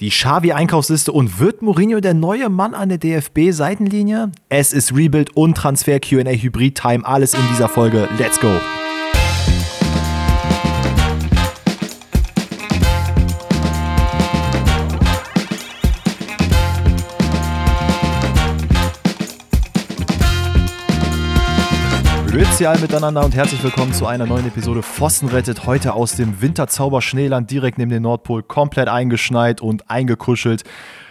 Die Xavi-Einkaufsliste und wird Mourinho der neue Mann an der DFB-Seitenlinie? Es ist Rebuild und Transfer QA Hybrid Time. Alles in dieser Folge. Let's go! Grüezi miteinander und herzlich willkommen zu einer neuen Episode Pfosten rettet. Heute aus dem Winterzauber-Schneeland direkt neben dem Nordpol, komplett eingeschneit und eingekuschelt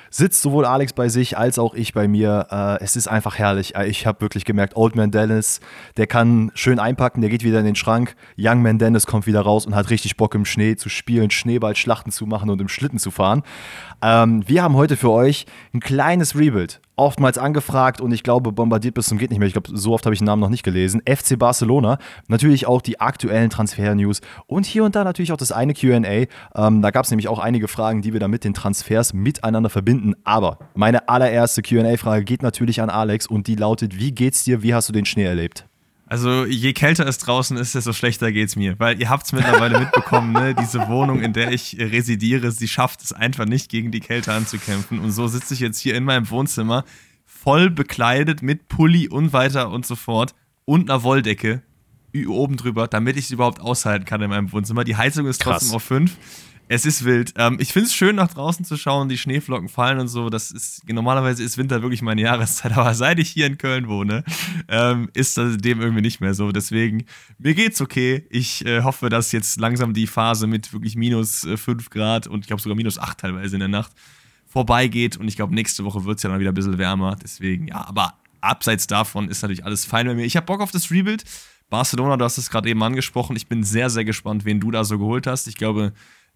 sitzt sowohl Alex bei sich als auch ich bei mir. Äh, es ist einfach herrlich. Äh, ich habe wirklich gemerkt, Old Man Dennis, der kann schön einpacken, der geht wieder in den Schrank. Young Man Dennis kommt wieder raus und hat richtig Bock im Schnee zu spielen, Schneeballschlachten zu machen und im Schlitten zu fahren. Ähm, wir haben heute für euch ein kleines Rebuild oftmals angefragt und ich glaube bombardiert bis zum geht nicht mehr. Ich glaube, so oft habe ich den Namen noch nicht gelesen. FC Barcelona, natürlich auch die aktuellen Transfer-News und hier und da natürlich auch das eine Q&A. Ähm, da gab es nämlich auch einige Fragen, die wir da mit den Transfers miteinander verbinden. Aber meine allererste QA-Frage geht natürlich an Alex und die lautet: Wie geht's dir? Wie hast du den Schnee erlebt? Also je kälter es draußen ist, desto schlechter geht's mir. Weil ihr habt es mittlerweile mitbekommen, ne? diese Wohnung, in der ich residiere, sie schafft es einfach nicht, gegen die Kälte anzukämpfen. Und so sitze ich jetzt hier in meinem Wohnzimmer, voll bekleidet mit Pulli und weiter und so fort und einer Wolldecke oben drüber, damit ich es überhaupt aushalten kann in meinem Wohnzimmer. Die Heizung ist trotzdem Krass. auf 5. Es ist wild. Ähm, ich finde es schön, nach draußen zu schauen, die Schneeflocken fallen und so. Das ist normalerweise ist Winter wirklich meine Jahreszeit, aber seit ich hier in Köln wohne, ähm, ist das dem irgendwie nicht mehr so. Deswegen, mir geht's okay. Ich äh, hoffe, dass jetzt langsam die Phase mit wirklich minus äh, 5 Grad und ich glaube sogar minus 8 teilweise in der Nacht vorbeigeht. Und ich glaube, nächste Woche wird es ja dann wieder ein bisschen wärmer. Deswegen, ja, aber abseits davon ist natürlich alles fein bei mir. Ich habe Bock auf das Rebuild. Barcelona, du hast es gerade eben angesprochen. Ich bin sehr, sehr gespannt, wen du da so geholt hast. Ich glaube,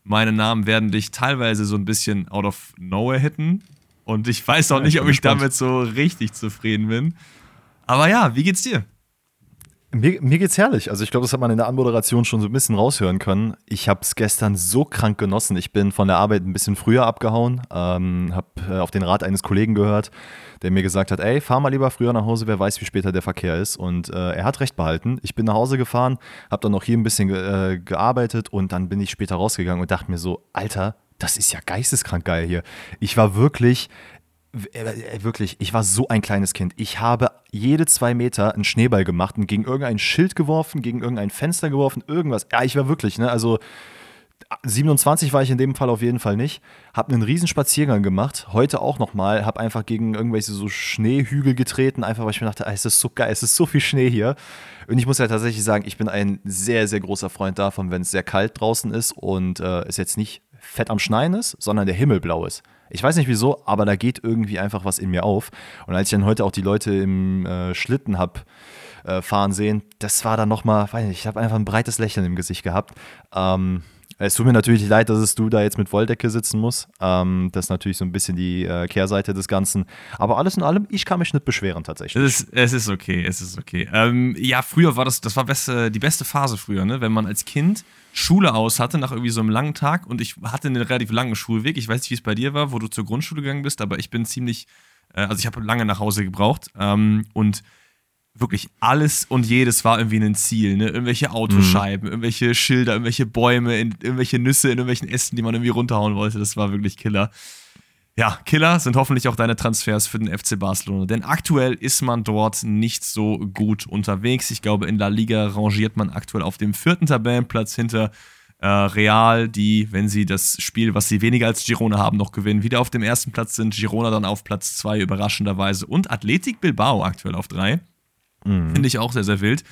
meine Namen werden dich teilweise so ein bisschen out of nowhere hitten. Und ich weiß auch ja, nicht, ob ich gespannt. damit so richtig zufrieden bin. Aber ja, wie geht's dir? Mir, mir geht's herrlich. Also ich glaube, das hat man in der Anmoderation schon so ein bisschen raushören können. Ich habe es gestern so krank genossen. Ich bin von der Arbeit ein bisschen früher abgehauen, ähm, habe äh, auf den Rat eines Kollegen gehört, der mir gesagt hat, ey, fahr mal lieber früher nach Hause, wer weiß, wie später der Verkehr ist. Und äh, er hat recht behalten. Ich bin nach Hause gefahren, habe dann noch hier ein bisschen ge äh, gearbeitet und dann bin ich später rausgegangen und dachte mir so, Alter, das ist ja geisteskrank geil hier. Ich war wirklich wirklich, ich war so ein kleines Kind. Ich habe jede zwei Meter einen Schneeball gemacht und gegen irgendein Schild geworfen, gegen irgendein Fenster geworfen, irgendwas. Ja, ich war wirklich, ne, also 27 war ich in dem Fall auf jeden Fall nicht. Hab einen riesen Spaziergang gemacht, heute auch nochmal. Hab einfach gegen irgendwelche so Schneehügel getreten, einfach weil ich mir dachte, es ist so geil, es ist so viel Schnee hier. Und ich muss ja tatsächlich sagen, ich bin ein sehr, sehr großer Freund davon, wenn es sehr kalt draußen ist und äh, es jetzt nicht fett am Schneien ist, sondern der Himmel blau ist. Ich weiß nicht wieso, aber da geht irgendwie einfach was in mir auf. Und als ich dann heute auch die Leute im äh, Schlitten habe äh, fahren sehen, das war dann nochmal, weiß ich habe einfach ein breites Lächeln im Gesicht gehabt. Ähm, es tut mir natürlich leid, dass es du da jetzt mit Wolldecke sitzen musst. Ähm, das ist natürlich so ein bisschen die äh, Kehrseite des Ganzen. Aber alles in allem, ich kann mich nicht beschweren tatsächlich. Es ist, es ist okay, es ist okay. Ähm, ja, früher war das, das war beste, die beste Phase früher, ne? wenn man als Kind Schule aus hatte nach irgendwie so einem langen Tag und ich hatte einen relativ langen Schulweg. Ich weiß nicht, wie es bei dir war, wo du zur Grundschule gegangen bist, aber ich bin ziemlich, äh, also ich habe lange nach Hause gebraucht ähm, und wirklich alles und jedes war irgendwie ein Ziel, ne? Irgendwelche Autoscheiben, mhm. irgendwelche Schilder, irgendwelche Bäume, in, irgendwelche Nüsse in irgendwelchen Ästen, die man irgendwie runterhauen wollte. Das war wirklich Killer. Ja, Killer sind hoffentlich auch deine Transfers für den FC Barcelona, denn aktuell ist man dort nicht so gut unterwegs. Ich glaube, in La Liga rangiert man aktuell auf dem vierten Tabellenplatz hinter äh, Real, die, wenn sie das Spiel, was sie weniger als Girona haben, noch gewinnen, wieder auf dem ersten Platz sind. Girona dann auf Platz zwei überraschenderweise und Athletic Bilbao aktuell auf drei. Mhm. Finde ich auch sehr, sehr wild.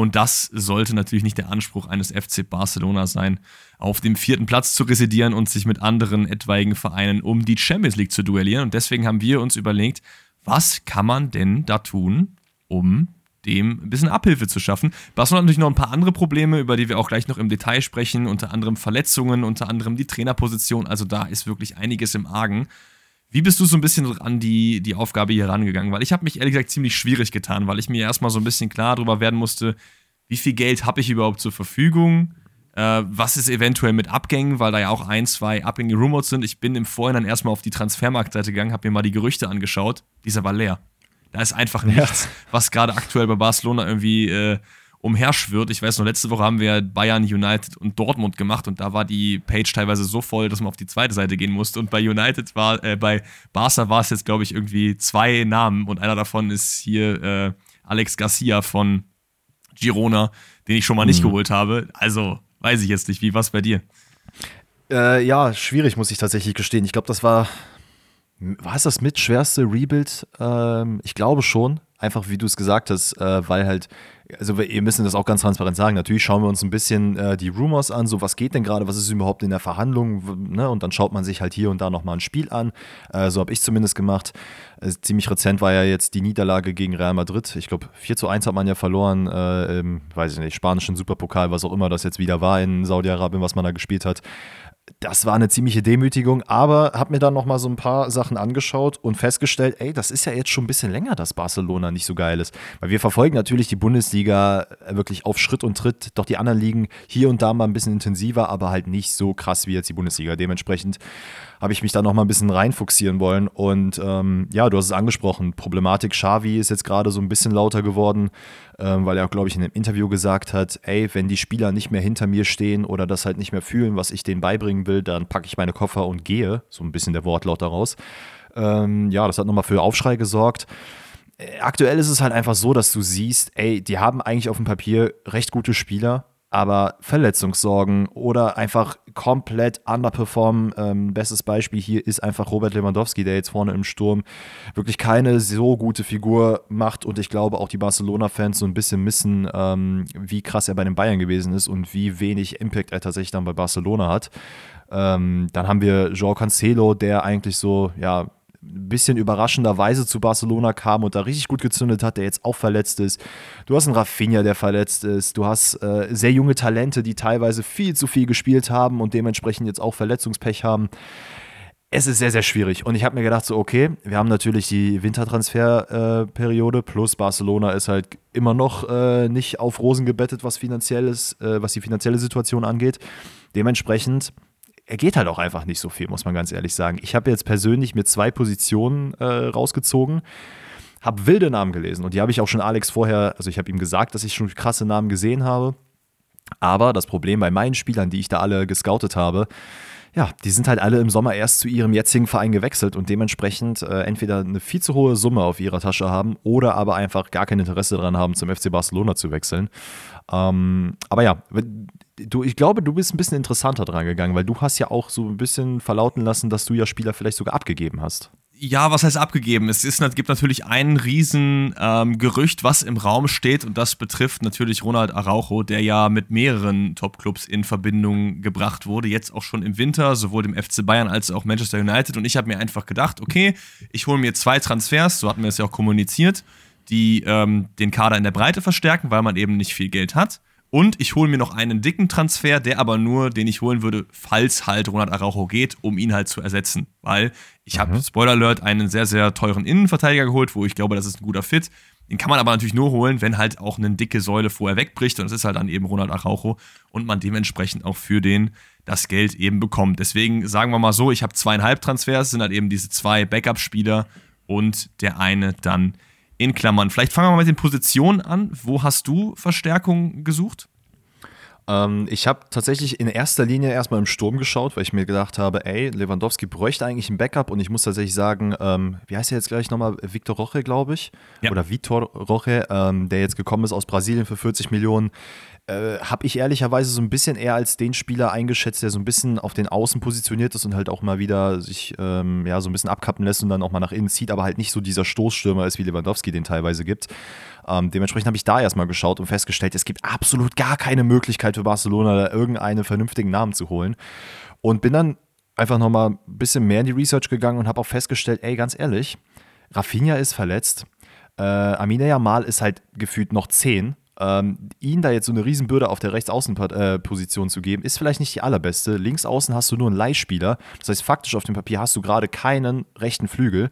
Und das sollte natürlich nicht der Anspruch eines FC Barcelona sein, auf dem vierten Platz zu residieren und sich mit anderen etwaigen Vereinen um die Champions League zu duellieren. Und deswegen haben wir uns überlegt, was kann man denn da tun, um dem ein bisschen Abhilfe zu schaffen. Barcelona hat natürlich noch ein paar andere Probleme, über die wir auch gleich noch im Detail sprechen, unter anderem Verletzungen, unter anderem die Trainerposition. Also da ist wirklich einiges im Argen. Wie bist du so ein bisschen an die, die Aufgabe hier rangegangen? Weil ich habe mich ehrlich gesagt ziemlich schwierig getan, weil ich mir erstmal so ein bisschen klar darüber werden musste, wie viel Geld habe ich überhaupt zur Verfügung? Äh, was ist eventuell mit Abgängen, weil da ja auch ein, zwei Abgänge Rumors sind. Ich bin im Vorhinein erstmal auf die Transfermarktseite gegangen, habe mir mal die Gerüchte angeschaut. Dieser war leer. Da ist einfach nichts, ja. was gerade aktuell bei Barcelona irgendwie äh, umherschwirrt. Ich weiß noch, letzte Woche haben wir Bayern, United und Dortmund gemacht und da war die Page teilweise so voll, dass man auf die zweite Seite gehen musste. Und bei United war, äh, bei Barca war es jetzt, glaube ich, irgendwie zwei Namen und einer davon ist hier äh, Alex Garcia von Girona, den ich schon mal nicht mhm. geholt habe. Also weiß ich jetzt nicht, wie war es bei dir? Äh, ja, schwierig, muss ich tatsächlich gestehen. Ich glaube, das war, war es das mit schwerste Rebuild? Ähm, ich glaube schon. Einfach wie du es gesagt hast, äh, weil halt, also wir müssen das auch ganz transparent sagen. Natürlich schauen wir uns ein bisschen äh, die Rumors an, so was geht denn gerade, was ist überhaupt in der Verhandlung, ne? Und dann schaut man sich halt hier und da nochmal ein Spiel an. Äh, so habe ich zumindest gemacht. Äh, ziemlich rezent war ja jetzt die Niederlage gegen Real Madrid. Ich glaube, 4 zu 1 hat man ja verloren äh, im, weiß ich nicht, spanischen Superpokal, was auch immer das jetzt wieder war in Saudi-Arabien, was man da gespielt hat das war eine ziemliche Demütigung, aber habe mir dann noch mal so ein paar Sachen angeschaut und festgestellt, ey, das ist ja jetzt schon ein bisschen länger, dass Barcelona nicht so geil ist. Weil wir verfolgen natürlich die Bundesliga wirklich auf Schritt und Tritt, doch die anderen Ligen hier und da mal ein bisschen intensiver, aber halt nicht so krass wie jetzt die Bundesliga. Dementsprechend habe ich mich da noch mal ein bisschen reinfuchsieren wollen. Und ähm, ja, du hast es angesprochen, Problematik Xavi ist jetzt gerade so ein bisschen lauter geworden, ähm, weil er auch, glaube ich, in einem Interview gesagt hat, ey, wenn die Spieler nicht mehr hinter mir stehen oder das halt nicht mehr fühlen, was ich denen beibringen will, dann packe ich meine Koffer und gehe. So ein bisschen der Wortlaut daraus. Ähm, ja, das hat nochmal für Aufschrei gesorgt äh, aktuell ist es halt einfach so, dass du siehst, ey, die haben eigentlich auf dem Papier recht gute Spieler, aber Verletzungssorgen oder einfach komplett underperformen. Ähm, bestes Beispiel hier ist einfach Robert Lewandowski, der jetzt vorne im Sturm wirklich keine so gute Figur macht und ich glaube auch die Barcelona-Fans so ein bisschen missen, ähm, wie krass er bei den Bayern gewesen ist und wie wenig Impact er tatsächlich dann bei Barcelona hat. Ähm, dann haben wir Joao Cancelo, der eigentlich so, ja, bisschen überraschenderweise zu Barcelona kam und da richtig gut gezündet hat, der jetzt auch verletzt ist. Du hast einen Rafinha, der verletzt ist. Du hast äh, sehr junge Talente, die teilweise viel zu viel gespielt haben und dementsprechend jetzt auch Verletzungspech haben. Es ist sehr, sehr schwierig. Und ich habe mir gedacht, so, okay, wir haben natürlich die Wintertransferperiode, äh, plus Barcelona ist halt immer noch äh, nicht auf Rosen gebettet, was, finanzielles, äh, was die finanzielle Situation angeht. Dementsprechend er geht halt auch einfach nicht so viel, muss man ganz ehrlich sagen. Ich habe jetzt persönlich mir zwei Positionen äh, rausgezogen, habe wilde Namen gelesen und die habe ich auch schon Alex vorher, also ich habe ihm gesagt, dass ich schon krasse Namen gesehen habe. Aber das Problem bei meinen Spielern, die ich da alle gescoutet habe, ja, die sind halt alle im Sommer erst zu ihrem jetzigen Verein gewechselt und dementsprechend äh, entweder eine viel zu hohe Summe auf ihrer Tasche haben oder aber einfach gar kein Interesse daran haben, zum FC Barcelona zu wechseln. Ähm, aber ja, du, ich glaube, du bist ein bisschen interessanter dran gegangen, weil du hast ja auch so ein bisschen verlauten lassen, dass du ja Spieler vielleicht sogar abgegeben hast. Ja, was heißt abgegeben? Es ist, gibt natürlich ein riesen ähm, Gerücht, was im Raum steht und das betrifft natürlich Ronald Araujo, der ja mit mehreren Topclubs in Verbindung gebracht wurde, jetzt auch schon im Winter, sowohl dem FC Bayern als auch Manchester United und ich habe mir einfach gedacht, okay, ich hole mir zwei Transfers, so hatten wir es ja auch kommuniziert, die ähm, den Kader in der Breite verstärken, weil man eben nicht viel Geld hat und ich hole mir noch einen dicken Transfer, der aber nur, den ich holen würde, falls halt Ronald Araujo geht, um ihn halt zu ersetzen. Weil ich mhm. habe, Spoiler Alert, einen sehr, sehr teuren Innenverteidiger geholt, wo ich glaube, das ist ein guter Fit. Den kann man aber natürlich nur holen, wenn halt auch eine dicke Säule vorher wegbricht. Und das ist halt dann eben Ronald Araujo. Und man dementsprechend auch für den das Geld eben bekommt. Deswegen sagen wir mal so, ich habe zweieinhalb Transfers, sind halt eben diese zwei Backup-Spieler und der eine dann in Klammern. Vielleicht fangen wir mal mit den Positionen an. Wo hast du Verstärkung gesucht? Ähm, ich habe tatsächlich in erster Linie erstmal im Sturm geschaut, weil ich mir gedacht habe, ey, Lewandowski bräuchte eigentlich ein Backup und ich muss tatsächlich sagen, ähm, wie heißt er jetzt gleich nochmal? Victor Roche, glaube ich. Ja. Oder Vitor Roche, ähm, der jetzt gekommen ist aus Brasilien für 40 Millionen. Äh, habe ich ehrlicherweise so ein bisschen eher als den Spieler eingeschätzt, der so ein bisschen auf den Außen positioniert ist und halt auch mal wieder sich ähm, ja, so ein bisschen abkappen lässt und dann auch mal nach innen zieht, aber halt nicht so dieser Stoßstürmer ist, wie Lewandowski den teilweise gibt. Ähm, dementsprechend habe ich da erstmal geschaut und festgestellt, es gibt absolut gar keine Möglichkeit für Barcelona, da irgendeinen vernünftigen Namen zu holen. Und bin dann einfach nochmal ein bisschen mehr in die Research gegangen und habe auch festgestellt, ey, ganz ehrlich, Rafinha ist verletzt. Äh, Amina Yamal ist halt gefühlt noch 10 ähm, ihn da jetzt so eine Riesenbürde auf der Rechtsaußenposition zu geben, ist vielleicht nicht die allerbeste. Links außen hast du nur einen Leihspieler. Das heißt, faktisch auf dem Papier hast du gerade keinen rechten Flügel.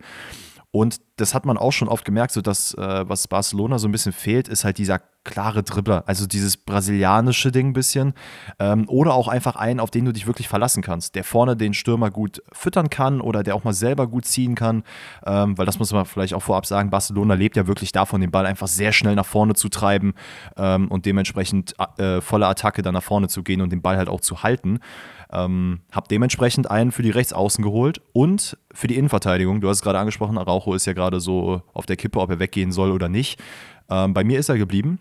Und das hat man auch schon oft gemerkt, so dass äh, was Barcelona so ein bisschen fehlt, ist halt dieser klare Dribbler. Also dieses brasilianische Ding ein bisschen. Ähm, oder auch einfach einen, auf den du dich wirklich verlassen kannst, der vorne den Stürmer gut füttern kann oder der auch mal selber gut ziehen kann. Ähm, weil das muss man vielleicht auch vorab sagen, Barcelona lebt ja wirklich davon, den Ball einfach sehr schnell nach vorne zu treiben ähm, und dementsprechend äh, volle Attacke dann nach vorne zu gehen und den Ball halt auch zu halten. Ähm, hab dementsprechend einen für die Rechtsaußen geholt und für die Innenverteidigung. Du hast es gerade angesprochen, Araujo ist ja gerade so auf der Kippe, ob er weggehen soll oder nicht. Ähm, bei mir ist er geblieben,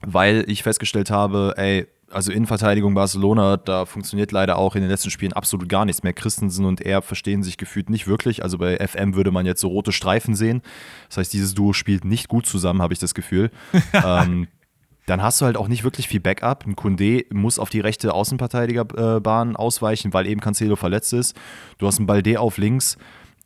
weil ich festgestellt habe, ey, also Innenverteidigung Barcelona, da funktioniert leider auch in den letzten Spielen absolut gar nichts mehr. Christensen und er verstehen sich gefühlt nicht wirklich. Also bei FM würde man jetzt so rote Streifen sehen. Das heißt, dieses Duo spielt nicht gut zusammen, habe ich das Gefühl. ähm, dann hast du halt auch nicht wirklich viel Backup. Ein Kunde muss auf die rechte Außenverteidigerbahn ausweichen, weil eben Cancelo verletzt ist. Du hast einen Balde auf links.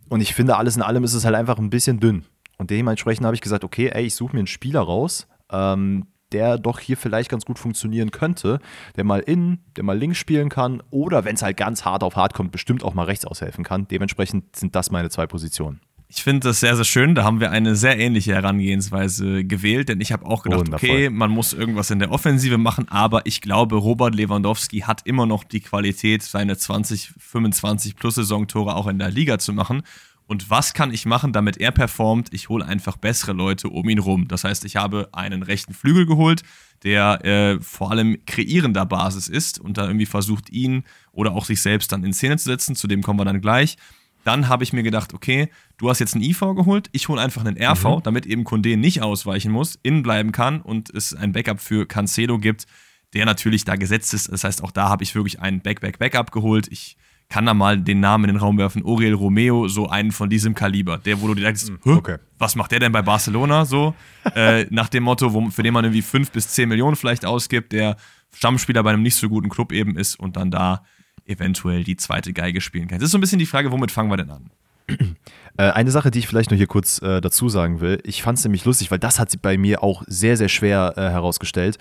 Und ich finde, alles in allem ist es halt einfach ein bisschen dünn. Und dementsprechend habe ich gesagt, okay, ey, ich suche mir einen Spieler raus, ähm, der doch hier vielleicht ganz gut funktionieren könnte, der mal innen, der mal links spielen kann oder wenn es halt ganz hart auf hart kommt, bestimmt auch mal rechts aushelfen kann. Dementsprechend sind das meine zwei Positionen. Ich finde das sehr, sehr schön. Da haben wir eine sehr ähnliche Herangehensweise gewählt, denn ich habe auch gedacht, Wundervoll. okay, man muss irgendwas in der Offensive machen, aber ich glaube, Robert Lewandowski hat immer noch die Qualität, seine 20, 25 plus Saisontore auch in der Liga zu machen. Und was kann ich machen, damit er performt? Ich hole einfach bessere Leute um ihn rum. Das heißt, ich habe einen rechten Flügel geholt, der äh, vor allem kreierender Basis ist und da irgendwie versucht, ihn oder auch sich selbst dann in Szene zu setzen. Zu dem kommen wir dann gleich. Dann habe ich mir gedacht, okay, du hast jetzt einen IV geholt, ich hole einfach einen RV, mhm. damit eben Condé nicht ausweichen muss, innen bleiben kann und es ein Backup für Cancelo gibt, der natürlich da gesetzt ist. Das heißt, auch da habe ich wirklich einen Back-Back-Backup geholt. Ich kann da mal den Namen in den Raum werfen, Oriel Romeo, so einen von diesem Kaliber, der, wo du dir denkst, mhm, okay. was macht der denn bei Barcelona so? äh, nach dem Motto, wo, für den man irgendwie 5 bis 10 Millionen vielleicht ausgibt, der Stammspieler bei einem nicht so guten Club eben ist und dann da eventuell die zweite Geige spielen kann. Das ist so ein bisschen die Frage, womit fangen wir denn an? Äh, eine Sache, die ich vielleicht noch hier kurz äh, dazu sagen will. Ich fand es nämlich lustig, weil das hat sie bei mir auch sehr, sehr schwer äh, herausgestellt.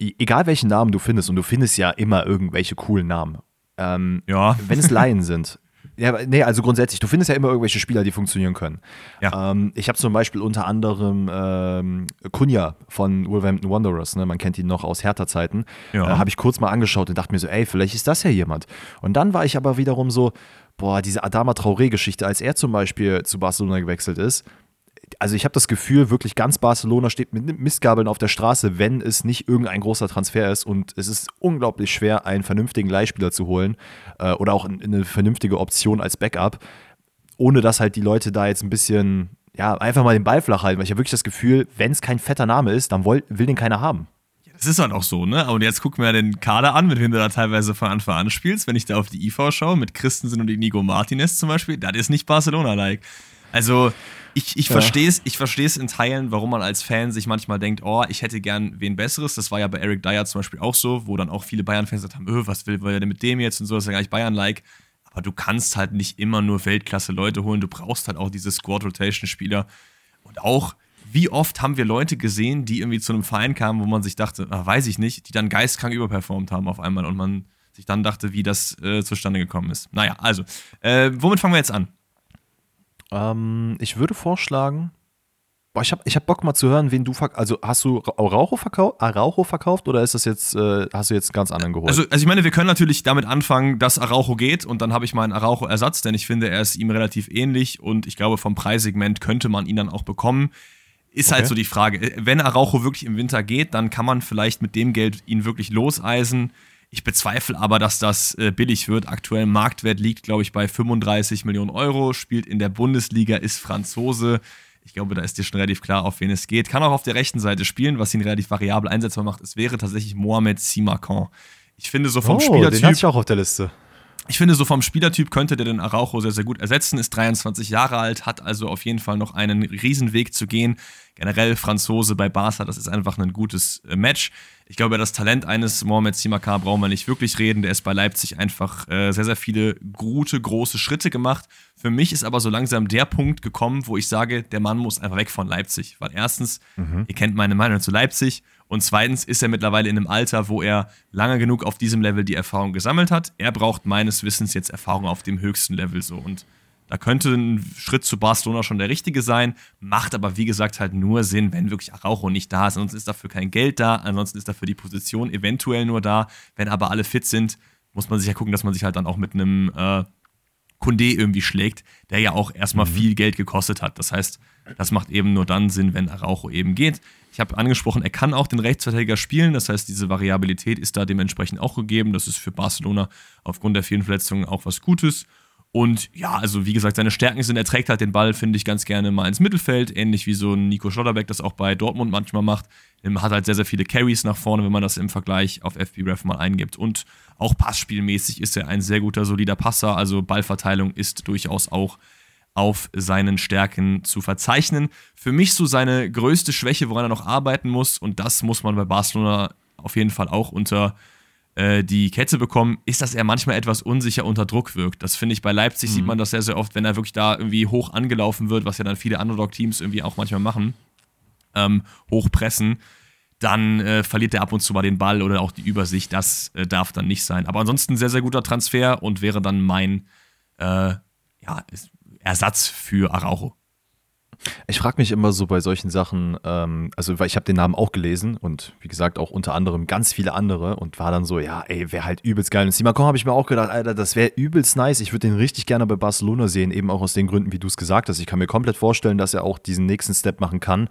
I egal welchen Namen du findest, und du findest ja immer irgendwelche coolen Namen. Ähm, ja. Wenn es Laien sind, ja, nee, also grundsätzlich, du findest ja immer irgendwelche Spieler, die funktionieren können. Ja. Ähm, ich habe zum Beispiel unter anderem ähm, Kunja von Wolverhampton Wanderers, ne? man kennt ihn noch aus Hertha-Zeiten, ja. äh, habe ich kurz mal angeschaut und dachte mir so, ey, vielleicht ist das ja jemand. Und dann war ich aber wiederum so, boah, diese Adama Traoré-Geschichte, als er zum Beispiel zu Barcelona gewechselt ist, also ich habe das Gefühl, wirklich ganz Barcelona steht mit Mistgabeln auf der Straße, wenn es nicht irgendein großer Transfer ist. Und es ist unglaublich schwer, einen vernünftigen Leihspieler zu holen äh, oder auch eine vernünftige Option als Backup, ohne dass halt die Leute da jetzt ein bisschen, ja, einfach mal den Ball flach halten. Weil ich habe wirklich das Gefühl, wenn es kein fetter Name ist, dann will, will den keiner haben. Das ist halt auch so, ne? Und jetzt gucken wir den Kader an, mit dem du da teilweise von Anfang an spielst. Wenn ich da auf die IV schaue, mit Christensen und Inigo Martinez zum Beispiel, das ist nicht Barcelona-like. Also, ich, ich ja. verstehe es ich versteh's in Teilen, warum man als Fan sich manchmal denkt, oh, ich hätte gern wen Besseres. Das war ja bei Eric Dyer zum Beispiel auch so, wo dann auch viele Bayern-Fans gesagt haben, öh, was will er denn mit dem jetzt und so, das ist ja gar nicht Bayern-like. Aber du kannst halt nicht immer nur Weltklasse-Leute holen, du brauchst halt auch diese Squad-Rotation-Spieler. Und auch, wie oft haben wir Leute gesehen, die irgendwie zu einem Verein kamen, wo man sich dachte, ach, weiß ich nicht, die dann geistkrank überperformt haben auf einmal und man sich dann dachte, wie das äh, zustande gekommen ist. Naja, also, äh, womit fangen wir jetzt an? Ähm, ich würde vorschlagen, boah, ich habe ich hab Bock mal zu hören, wen du verkaufst. Also hast du Araujo, verkau Araujo verkauft oder ist das jetzt, äh, hast du jetzt einen ganz anderen geholt? Also, also ich meine, wir können natürlich damit anfangen, dass Araujo geht und dann habe ich meinen Araujo-Ersatz, denn ich finde, er ist ihm relativ ähnlich und ich glaube, vom Preissegment könnte man ihn dann auch bekommen. Ist halt okay. halt so die Frage. Wenn Araujo wirklich im Winter geht, dann kann man vielleicht mit dem Geld ihn wirklich loseisen. Ich bezweifle aber, dass das äh, billig wird. Aktuell Marktwert liegt, glaube ich, bei 35 Millionen Euro, spielt in der Bundesliga, ist Franzose. Ich glaube, da ist dir schon relativ klar, auf wen es geht. Kann auch auf der rechten Seite spielen, was ihn relativ variabel einsetzbar macht. Es wäre tatsächlich Mohamed Simakan. Ich finde so vom oh, Spielertyp. Den hatte ich auch auf der Liste. Ich finde, so vom Spielertyp könnte der den Araujo sehr, sehr gut ersetzen, ist 23 Jahre alt, hat also auf jeden Fall noch einen Riesenweg zu gehen. Generell Franzose bei Barca, das ist einfach ein gutes äh, Match. Ich glaube, über das Talent eines Mohamed Simakar brauchen wir nicht wirklich reden. Der ist bei Leipzig einfach äh, sehr, sehr viele gute, große Schritte gemacht. Für mich ist aber so langsam der Punkt gekommen, wo ich sage, der Mann muss einfach weg von Leipzig. Weil erstens, mhm. ihr kennt meine Meinung zu Leipzig. Und zweitens ist er mittlerweile in einem Alter, wo er lange genug auf diesem Level die Erfahrung gesammelt hat. Er braucht meines Wissens jetzt Erfahrung auf dem höchsten Level so. Und Da könnte ein Schritt zu Barcelona schon der richtige sein, macht aber wie gesagt halt nur Sinn, wenn wirklich Araujo nicht da ist. Ansonsten ist dafür kein Geld da, ansonsten ist dafür die Position eventuell nur da. Wenn aber alle fit sind, muss man sich ja gucken, dass man sich halt dann auch mit einem äh, Kunde irgendwie schlägt, der ja auch erstmal mhm. viel Geld gekostet hat. Das heißt, das macht eben nur dann Sinn, wenn Araujo eben geht. Ich habe angesprochen, er kann auch den Rechtsverteidiger spielen. Das heißt, diese Variabilität ist da dementsprechend auch gegeben. Das ist für Barcelona aufgrund der vielen Verletzungen auch was Gutes. Und ja, also wie gesagt, seine Stärken sind, er trägt halt den Ball, finde ich, ganz gerne mal ins Mittelfeld, ähnlich wie so ein Nico Schlotterbeck das auch bei Dortmund manchmal macht. Er hat halt sehr, sehr viele Carries nach vorne, wenn man das im Vergleich auf FBref mal eingibt. Und auch passspielmäßig ist er ein sehr guter, solider Passer. Also Ballverteilung ist durchaus auch auf seinen Stärken zu verzeichnen. Für mich so seine größte Schwäche, woran er noch arbeiten muss, und das muss man bei Barcelona auf jeden Fall auch unter äh, die Kette bekommen, ist, dass er manchmal etwas unsicher unter Druck wirkt. Das finde ich bei Leipzig mhm. sieht man das sehr, sehr oft, wenn er wirklich da irgendwie hoch angelaufen wird, was ja dann viele Underdog-Teams irgendwie auch manchmal machen, ähm, hochpressen dann äh, verliert er ab und zu mal den Ball oder auch die Übersicht. Das äh, darf dann nicht sein. Aber ansonsten sehr, sehr guter Transfer und wäre dann mein äh, ja, Ersatz für Araujo. Ich frage mich immer so bei solchen Sachen, ähm, also weil ich habe den Namen auch gelesen und wie gesagt auch unter anderem ganz viele andere und war dann so, ja, ey, wäre halt übelst geil. Und Simakon habe ich mir auch gedacht, Alter, das wäre übelst nice. Ich würde den richtig gerne bei Barcelona sehen, eben auch aus den Gründen, wie du es gesagt hast. Ich kann mir komplett vorstellen, dass er auch diesen nächsten Step machen kann.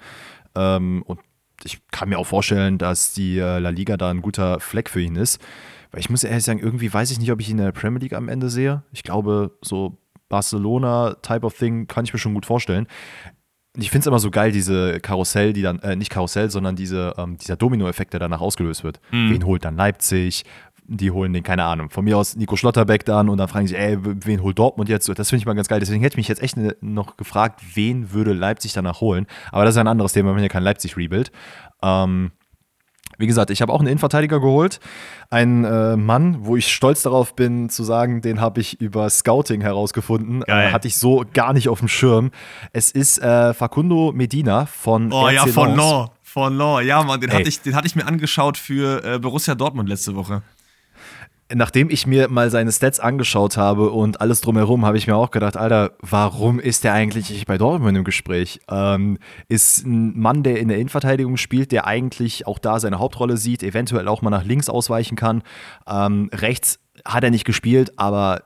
Ähm, und ich kann mir auch vorstellen, dass die äh, La Liga da ein guter Fleck für ihn ist. Weil ich muss ehrlich sagen, irgendwie weiß ich nicht, ob ich ihn in der Premier League am Ende sehe. Ich glaube, so Barcelona-Type of Thing kann ich mir schon gut vorstellen. Ich finde es immer so geil, diese Karussell, die dann, äh, nicht Karussell, sondern diese, ähm, dieser Domino-Effekt, der danach ausgelöst wird. Mhm. Wen holt dann Leipzig? Die holen den, keine Ahnung, von mir aus Nico Schlotterbeck dann und dann fragen sie, ey, wen holt Dortmund jetzt? Das finde ich mal ganz geil. Deswegen hätte ich mich jetzt echt ne, noch gefragt, wen würde Leipzig danach holen? Aber das ist ein anderes Thema, wir haben ja kein Leipzig-Rebuild. Ähm, wie gesagt, ich habe auch einen Innenverteidiger geholt. Einen äh, Mann, wo ich stolz darauf bin zu sagen, den habe ich über Scouting herausgefunden. Äh, hatte ich so gar nicht auf dem Schirm. Es ist äh, Facundo Medina von Oh RC ja, von Law. Von Law. Ja, Mann, den hatte, ich, den hatte ich mir angeschaut für äh, Borussia Dortmund letzte Woche nachdem ich mir mal seine Stats angeschaut habe und alles drumherum, habe ich mir auch gedacht, Alter, warum ist der eigentlich bei Dortmund im Gespräch? Ähm, ist ein Mann, der in der Innenverteidigung spielt, der eigentlich auch da seine Hauptrolle sieht, eventuell auch mal nach links ausweichen kann. Ähm, rechts hat er nicht gespielt, aber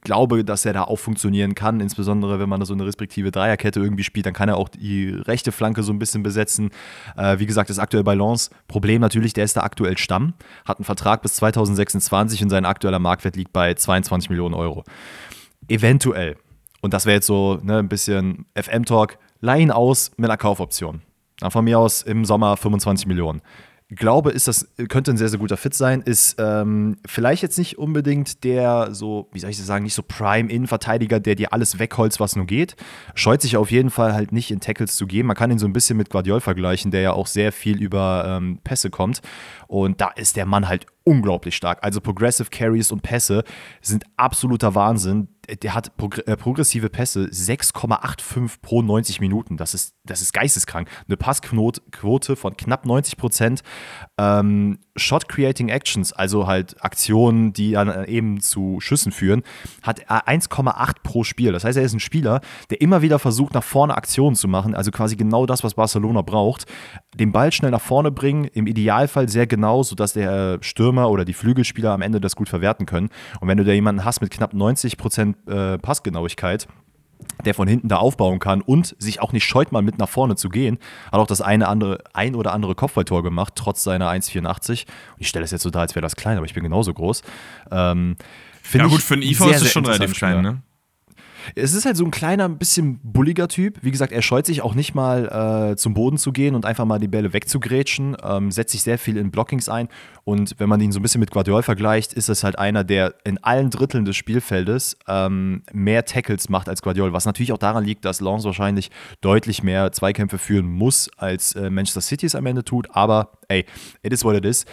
glaube, dass er da auch funktionieren kann, insbesondere wenn man da so eine respektive Dreierkette irgendwie spielt, dann kann er auch die rechte Flanke so ein bisschen besetzen. Äh, wie gesagt, ist aktuell Balance. Problem natürlich, der ist da aktuell Stamm, hat einen Vertrag bis 2026 und sein aktueller Marktwert liegt bei 22 Millionen Euro. Eventuell, und das wäre jetzt so ne, ein bisschen FM-Talk, leihen aus mit einer Kaufoption. Dann von mir aus im Sommer 25 Millionen glaube, ist das, könnte ein sehr, sehr guter Fit sein, ist ähm, vielleicht jetzt nicht unbedingt der so, wie soll ich das sagen, nicht so Prime-Innenverteidiger, der dir alles wegholzt, was nur geht. Scheut sich auf jeden Fall halt nicht in Tackles zu gehen. Man kann ihn so ein bisschen mit Guardiol vergleichen, der ja auch sehr viel über ähm, Pässe kommt. Und da ist der Mann halt unglaublich stark. Also Progressive Carries und Pässe sind absoluter Wahnsinn der hat äh, progressive Pässe 6,85 pro 90 Minuten. Das ist, das ist geisteskrank. Eine Passquote von knapp 90 Prozent. Ähm, Shot Creating Actions, also halt Aktionen, die dann äh, eben zu Schüssen führen, hat er 1,8 pro Spiel. Das heißt, er ist ein Spieler, der immer wieder versucht, nach vorne Aktionen zu machen. Also quasi genau das, was Barcelona braucht. Den Ball schnell nach vorne bringen, im Idealfall sehr genau, sodass der Stürmer oder die Flügelspieler am Ende das gut verwerten können. Und wenn du da jemanden hast mit knapp 90 Prozent äh, Passgenauigkeit, der von hinten da aufbauen kann und sich auch nicht scheut, mal mit nach vorne zu gehen. Hat auch das eine andere, ein oder andere Kopfballtor gemacht, trotz seiner 1,84. Ich stelle es jetzt so dar, als wäre das klein, aber ich bin genauso groß. Ähm, ja, gut, für einen IV ist es schon relativ klein, ne? Es ist halt so ein kleiner, ein bisschen bulliger Typ. Wie gesagt, er scheut sich auch nicht mal äh, zum Boden zu gehen und einfach mal die Bälle wegzugrätschen. Ähm, setzt sich sehr viel in Blockings ein. Und wenn man ihn so ein bisschen mit Guardiol vergleicht, ist es halt einer, der in allen Dritteln des Spielfeldes ähm, mehr Tackles macht als Guardiol. Was natürlich auch daran liegt, dass Lens wahrscheinlich deutlich mehr Zweikämpfe führen muss, als äh, Manchester City es am Ende tut. Aber ey, it is what it is.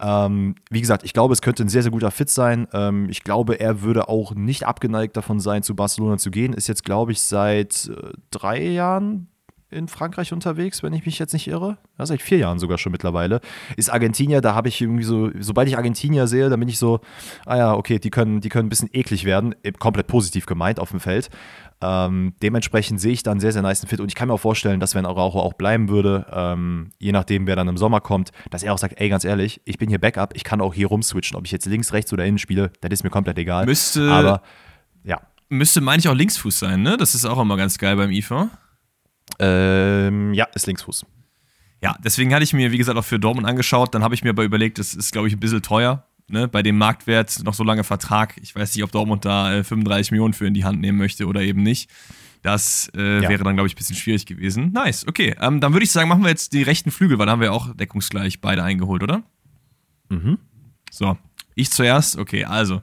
Ähm, wie gesagt, ich glaube, es könnte ein sehr, sehr guter Fit sein. Ähm, ich glaube, er würde auch nicht abgeneigt davon sein, zu Barcelona zu gehen. Ist jetzt, glaube ich, seit äh, drei Jahren in Frankreich unterwegs, wenn ich mich jetzt nicht irre. Ja, seit vier Jahren sogar schon mittlerweile. Ist Argentinier, da habe ich irgendwie so, sobald ich Argentinier sehe, dann bin ich so, ah ja, okay, die können, die können ein bisschen eklig werden, komplett positiv gemeint auf dem Feld. Ähm, dementsprechend sehe ich da einen sehr, sehr nice Fit und ich kann mir auch vorstellen, dass wenn Araujo auch bleiben würde, ähm, je nachdem, wer dann im Sommer kommt, dass er auch sagt, ey, ganz ehrlich, ich bin hier Backup, ich kann auch hier rumswitchen, ob ich jetzt links, rechts oder innen spiele, das ist mir komplett egal. Müsste, Aber, ja. Müsste, meine ich, auch Linksfuß sein, ne? Das ist auch immer ganz geil beim IFA. Ähm, ja, ist Linksfuß. Ja, deswegen hatte ich mir, wie gesagt, auch für Dortmund angeschaut. Dann habe ich mir aber überlegt, das ist, glaube ich, ein bisschen teuer ne, bei dem Marktwert noch so lange Vertrag. Ich weiß nicht, ob Dortmund da äh, 35 Millionen für in die Hand nehmen möchte oder eben nicht. Das äh, ja. wäre dann, glaube ich, ein bisschen schwierig gewesen. Nice, okay. Ähm, dann würde ich sagen, machen wir jetzt die rechten Flügel, weil da haben wir auch deckungsgleich beide eingeholt, oder? Mhm. So, ich zuerst. Okay, also.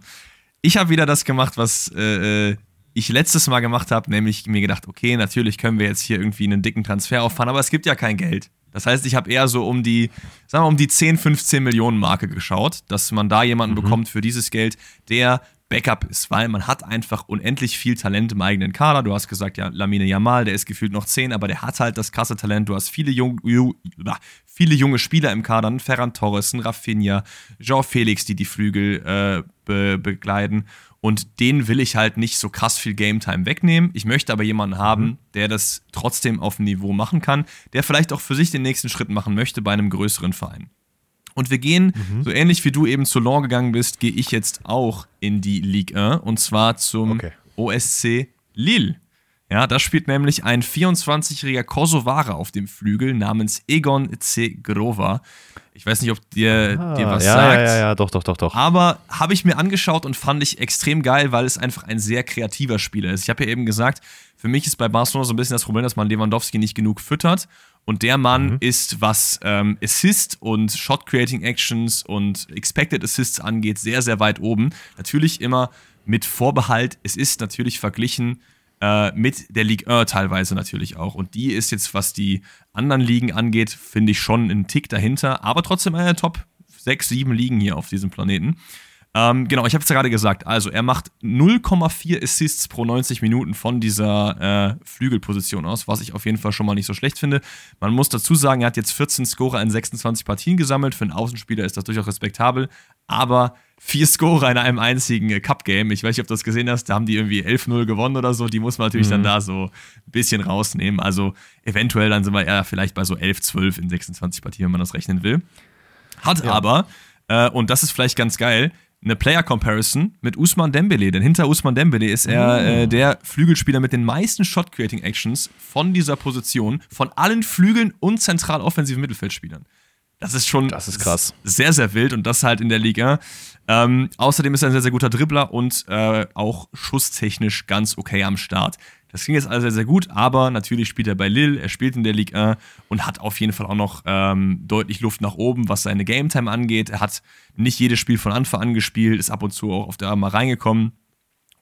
Ich habe wieder das gemacht, was äh, äh ich letztes Mal gemacht habe, nämlich mir gedacht, okay, natürlich können wir jetzt hier irgendwie einen dicken Transfer auffahren, aber es gibt ja kein Geld. Das heißt, ich habe eher so um die, sagen wir, um die 10, 15 Millionen Marke geschaut, dass man da jemanden mhm. bekommt für dieses Geld, der Backup ist, weil man hat einfach unendlich viel Talent im eigenen Kader. Du hast gesagt, ja, Lamine Yamal, der ist gefühlt noch 10, aber der hat halt das krasse Talent. Du hast viele, jung, viele junge Spieler im Kader, Ferran Torres, Rafinha, Jean Felix, die die Flügel äh, be begleiten. Und den will ich halt nicht so krass viel Game Time wegnehmen. Ich möchte aber jemanden haben, mhm. der das trotzdem auf dem Niveau machen kann, der vielleicht auch für sich den nächsten Schritt machen möchte bei einem größeren Verein. Und wir gehen, mhm. so ähnlich wie du eben zu Law gegangen bist, gehe ich jetzt auch in die Ligue 1 und zwar zum okay. OSC Lille. Ja, da spielt nämlich ein 24-jähriger Kosovare auf dem Flügel namens Egon C. Grova. Ich weiß nicht, ob dir, ah, dir was ja, sagt. Ja, ja, ja, doch, doch, doch, doch. Aber habe ich mir angeschaut und fand ich extrem geil, weil es einfach ein sehr kreativer Spieler ist. Ich habe ja eben gesagt, für mich ist bei Barcelona so ein bisschen das Problem, dass man Lewandowski nicht genug füttert. Und der Mann mhm. ist, was ähm, Assist und Shot-Creating Actions und Expected Assists angeht, sehr, sehr weit oben. Natürlich immer mit Vorbehalt. Es ist natürlich verglichen äh, mit der Ligue 1 teilweise natürlich auch. Und die ist jetzt, was die anderen Ligen angeht, finde ich schon einen Tick dahinter, aber trotzdem eine Top 6, 7 Ligen hier auf diesem Planeten. Ähm, genau, ich habe es ja gerade gesagt. Also, er macht 0,4 Assists pro 90 Minuten von dieser äh, Flügelposition aus, was ich auf jeden Fall schon mal nicht so schlecht finde. Man muss dazu sagen, er hat jetzt 14 Scorer in 26 Partien gesammelt. Für einen Außenspieler ist das durchaus respektabel, aber vier Scorer in einem einzigen äh, Cup-Game. Ich weiß nicht, ob du das gesehen hast. Da haben die irgendwie 11-0 gewonnen oder so. Die muss man natürlich mhm. dann da so ein bisschen rausnehmen. Also, eventuell dann sind wir eher vielleicht bei so 11-12 in 26 Partien, wenn man das rechnen will. Hat ja. aber, äh, und das ist vielleicht ganz geil, eine Player Comparison mit Usman Dembele, denn hinter Usman Dembele ist er oh. äh, der Flügelspieler mit den meisten Shot Creating Actions von dieser Position, von allen Flügeln und zentral offensiven Mittelfeldspielern. Das ist schon das ist krass. sehr, sehr wild und das halt in der Liga. Ähm, außerdem ist er ein sehr, sehr guter Dribbler und äh, auch schusstechnisch ganz okay am Start. Das klingt jetzt alles sehr, sehr gut, aber natürlich spielt er bei Lille, er spielt in der Ligue 1 und hat auf jeden Fall auch noch ähm, deutlich Luft nach oben, was seine Game Time angeht. Er hat nicht jedes Spiel von Anfang an gespielt, ist ab und zu auch auf der mal reingekommen.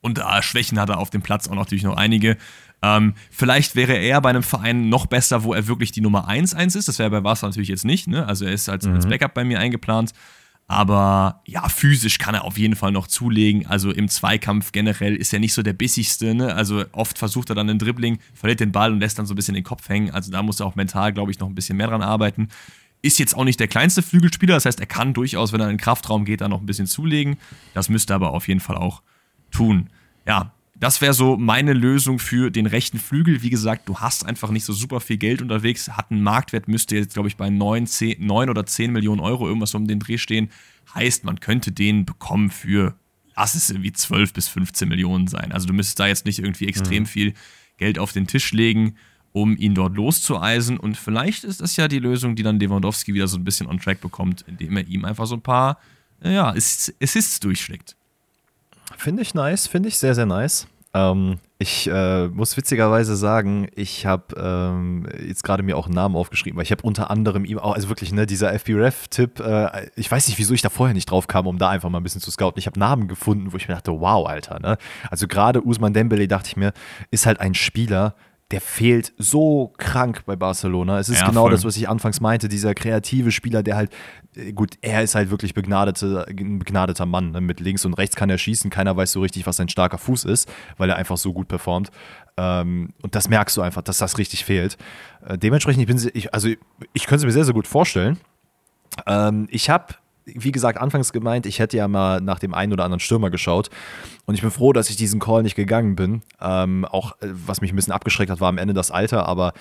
Und äh, Schwächen hat er auf dem Platz auch natürlich noch einige. Ähm, vielleicht wäre er bei einem Verein noch besser, wo er wirklich die Nummer 1-1 ist. Das wäre bei Barca natürlich jetzt nicht. Ne? Also er ist als, mhm. als Backup bei mir eingeplant. Aber ja, physisch kann er auf jeden Fall noch zulegen. Also im Zweikampf generell ist er nicht so der bissigste. Ne? Also oft versucht er dann einen Dribbling, verliert den Ball und lässt dann so ein bisschen den Kopf hängen. Also da muss er auch mental, glaube ich, noch ein bisschen mehr dran arbeiten. Ist jetzt auch nicht der kleinste Flügelspieler. Das heißt, er kann durchaus, wenn er in den Kraftraum geht, da noch ein bisschen zulegen. Das müsste er aber auf jeden Fall auch tun. Ja, das wäre so meine Lösung für den rechten Flügel. Wie gesagt, du hast einfach nicht so super viel Geld unterwegs. Hat einen Marktwert, müsste jetzt, glaube ich, bei 9, 10, 9 oder 10 Millionen Euro irgendwas um den Dreh stehen. Heißt, man könnte den bekommen für, lass es irgendwie 12 bis 15 Millionen sein. Also du müsstest da jetzt nicht irgendwie extrem mhm. viel Geld auf den Tisch legen, um ihn dort loszueisen. Und vielleicht ist das ja die Lösung, die dann Lewandowski wieder so ein bisschen on track bekommt, indem er ihm einfach so ein paar ja, Assists durchschlägt. Finde ich nice, finde ich sehr, sehr nice. Ähm, ich äh, muss witzigerweise sagen, ich habe ähm, jetzt gerade mir auch einen Namen aufgeschrieben, weil ich habe unter anderem ihm auch, also wirklich, ne, dieser FBRF-Tipp, äh, ich weiß nicht, wieso ich da vorher nicht drauf kam, um da einfach mal ein bisschen zu scouten. Ich habe Namen gefunden, wo ich mir dachte, wow, Alter, ne? Also gerade Usman Dembele, dachte ich mir, ist halt ein Spieler, der fehlt so krank bei Barcelona. Es ist Ja, genau voll. das, was ich anfangs meinte, dieser kreative Spieler, der halt, äh, gut, er ist halt wirklich begnadete, ein begnadeter Mann. Ne? Mit links und rechts kann er schießen, keiner weiß so richtig, was sein starker Fuß ist, weil er einfach so gut performt. Ähm, und das merkst du einfach, dass das richtig fehlt. Äh, dementsprechend, ich bin, ich, also ich könnte es mir sehr, sehr gut vorstellen. Ähm, ich habe, wie gesagt, anfangs gemeint, ich hätte ja mal nach dem einen oder anderen Stürmer geschaut. Und ich bin froh, dass ich diesen Call nicht gegangen bin. Ähm, auch äh, was mich ein bisschen abgeschreckt hat, war am Ende das Alter. Aber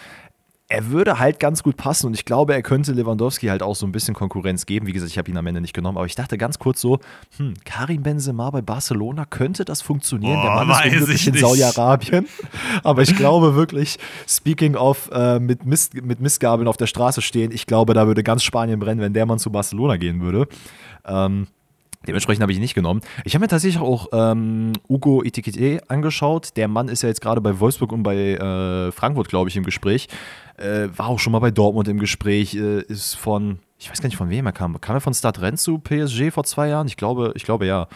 er würde halt ganz gut passen und ich glaube, er könnte Lewandowski halt auch so ein bisschen Konkurrenz geben. Wie gesagt, ich habe ihn am Ende nicht genommen, aber ich dachte ganz kurz so, hm, Karim Benzema bei Barcelona, könnte das funktionieren? Der Boah, Mann ist unglücklich ich in. Saudi-Arabien. Aber ich glaube wirklich, speaking of äh, mit, Mist, mit Mistgabeln auf der Straße stehen, ich glaube, da würde ganz Spanien brennen, wenn der Mann zu Barcelona gehen würde. Ähm, Dementsprechend habe ich ihn nicht genommen. Ich habe mir tatsächlich auch ähm, Ugo Etikette angeschaut. Der Mann ist ja jetzt gerade bei Wolfsburg und bei äh, Frankfurt, glaube ich, im Gespräch. Äh, war auch schon mal bei Dortmund im Gespräch. Äh, ist von, ich weiß gar nicht, von wem er kam. Kam er von Stade Rennes zu PSG vor zwei Jahren? Ich glaube, ich glaube ja.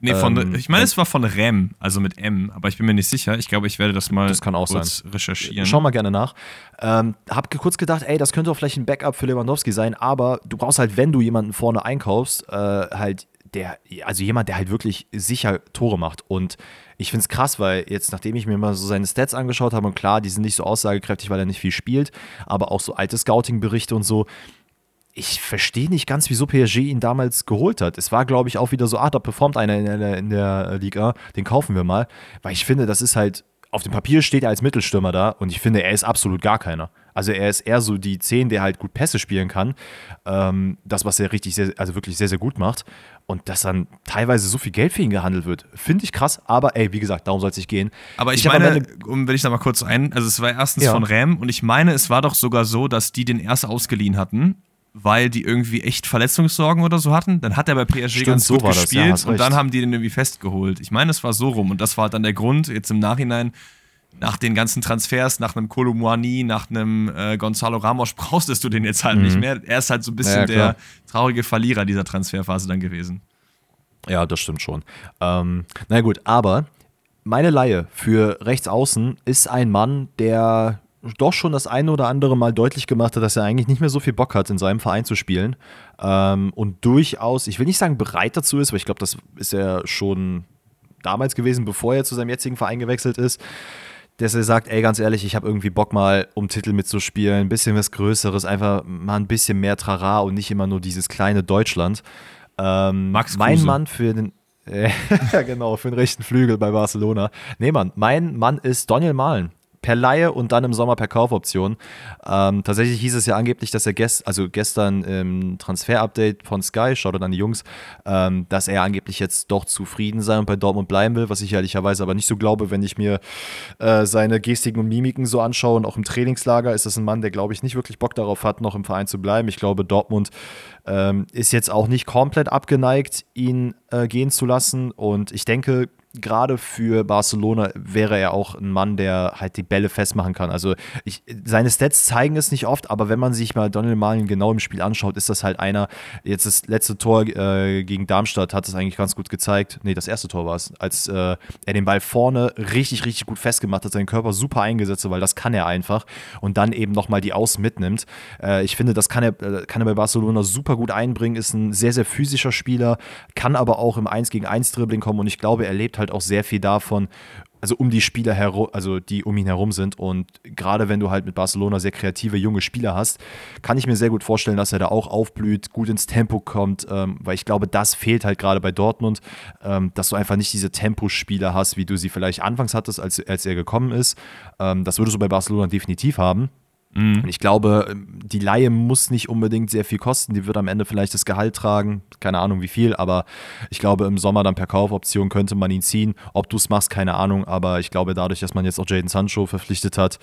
Nee, von, Ähm, ich meine, es war von Rem, also mit M, aber ich bin mir nicht sicher. Ich glaube, ich werde das mal Das kann auch kurz recherchieren. Schau mal gerne nach. Ähm, hab kurz gedacht, ey, das könnte auch vielleicht ein Backup für Lewandowski sein, aber du brauchst halt, wenn du jemanden vorne einkaufst, äh, halt der, also jemand, der halt wirklich sicher Tore macht. Und ich finde es krass, weil jetzt, nachdem ich mir mal so seine Stats angeschaut habe, und klar, die sind nicht so aussagekräftig, weil er nicht viel spielt, aber auch so alte Scouting-Berichte und so, ich verstehe nicht ganz, wieso PSG ihn damals geholt hat. Es war, glaube ich, auch wieder so, ah, da performt einer in der, in der Liga, den kaufen wir mal. Weil ich finde, das ist halt, auf dem Papier steht er als Mittelstürmer da und ich finde, er ist absolut gar keiner. Also er ist eher so die 10, der halt gut Pässe spielen kann. Ähm, das, was er richtig, sehr, also wirklich sehr, sehr gut macht. Und dass dann teilweise so viel Geld für ihn gehandelt wird, finde ich krass. Aber ey, wie gesagt, darum soll es nicht gehen. Aber ich, am meine, um, wenn ich da mal kurz ein, also es war erstens Ja. von Rem und ich meine, es war doch sogar so, dass die den erst ausgeliehen hatten, weil die irgendwie echt Verletzungssorgen oder so hatten. Dann hat er bei PSG Stimmt, ganz so gut war das, ja, gespielt und recht. dann haben die den irgendwie festgeholt. Ich meine, es war so rum und das war dann der Grund, jetzt im Nachhinein, nach den ganzen Transfers, nach einem Kolomouani, nach einem äh, Gonzalo Ramos, brauchst du den jetzt halt nicht mehr. Er ist halt so ein bisschen Mhm. Ja, der traurige Verlierer dieser Transferphase dann gewesen. Ja, das stimmt schon. Ähm, na gut, aber meine Laie für rechts außen ist ein Mann, der doch schon das eine oder andere Mal deutlich gemacht hat, dass er eigentlich nicht mehr so viel Bock hat, in seinem Verein zu spielen. Ähm, und durchaus, ich will nicht sagen bereit dazu ist, weil ich glaube, das ist er schon damals gewesen, bevor er zu seinem jetzigen Verein gewechselt ist, dass er sagt, ey, ganz ehrlich, ich habe irgendwie Bock mal, um Titel mitzuspielen, ein bisschen was Größeres, einfach mal ein bisschen mehr Trara und nicht immer nur dieses kleine Deutschland. Ähm, Max mein Kruse. Mann für den, ja genau, für den rechten Flügel bei Barcelona. Nee, Mann, mein Mann ist Daniel Mahlen. Per Laie und dann im Sommer per Kaufoption. Ähm, tatsächlich hieß es ja angeblich, dass er gest also gestern im Transfer-Update von Sky, schaut an die Jungs, ähm, dass er angeblich jetzt doch zufrieden sei und bei Dortmund bleiben will, was ich ehrlicherweise aber nicht so glaube, wenn ich mir äh, seine Gestiken und Mimiken so anschaue und auch im Trainingslager ist das ein Mann, der glaube ich nicht wirklich Bock darauf hat, noch im Verein zu bleiben. Ich glaube, Dortmund ähm, ist jetzt auch nicht komplett abgeneigt, ihn äh, gehen zu lassen und ich denke, gerade für Barcelona wäre er auch ein Mann, der halt die Bälle festmachen kann. Also ich, seine Stats zeigen es nicht oft, aber wenn man sich mal Donald Malen genau im Spiel anschaut, ist das halt einer, jetzt das letzte Tor äh, gegen Darmstadt hat es eigentlich ganz gut gezeigt. Nee, das erste Tor war es, als äh, er den Ball vorne richtig, richtig gut festgemacht hat, seinen Körper super eingesetzt, hat, weil das kann er einfach und dann eben nochmal die Außen mitnimmt. Äh, ich finde, das kann er, äh, kann er bei Barcelona super gut einbringen, ist ein sehr, sehr physischer Spieler, kann aber auch im 1 gegen 1 Dribbling kommen und ich glaube, er lebt halt auch sehr viel davon, also um die Spieler herum, also die um ihn herum sind. Und gerade wenn du halt mit Barcelona sehr kreative junge Spieler hast, kann ich mir sehr gut vorstellen, dass er da auch aufblüht, gut ins Tempo kommt, ähm, weil ich glaube, das fehlt halt gerade bei Dortmund, ähm, dass du einfach nicht diese Tempospieler hast, wie du sie vielleicht anfangs hattest, als, als er gekommen ist. Ähm, das würdest du bei Barcelona definitiv haben. Und ich glaube, die Laie muss nicht unbedingt sehr viel kosten. Die wird am Ende vielleicht das Gehalt tragen. Keine Ahnung wie viel, aber ich glaube, im Sommer dann per Kaufoption könnte man ihn ziehen. Ob du es machst, keine Ahnung. Aber ich glaube, dadurch, dass man jetzt auch Jaden Sancho verpflichtet hat,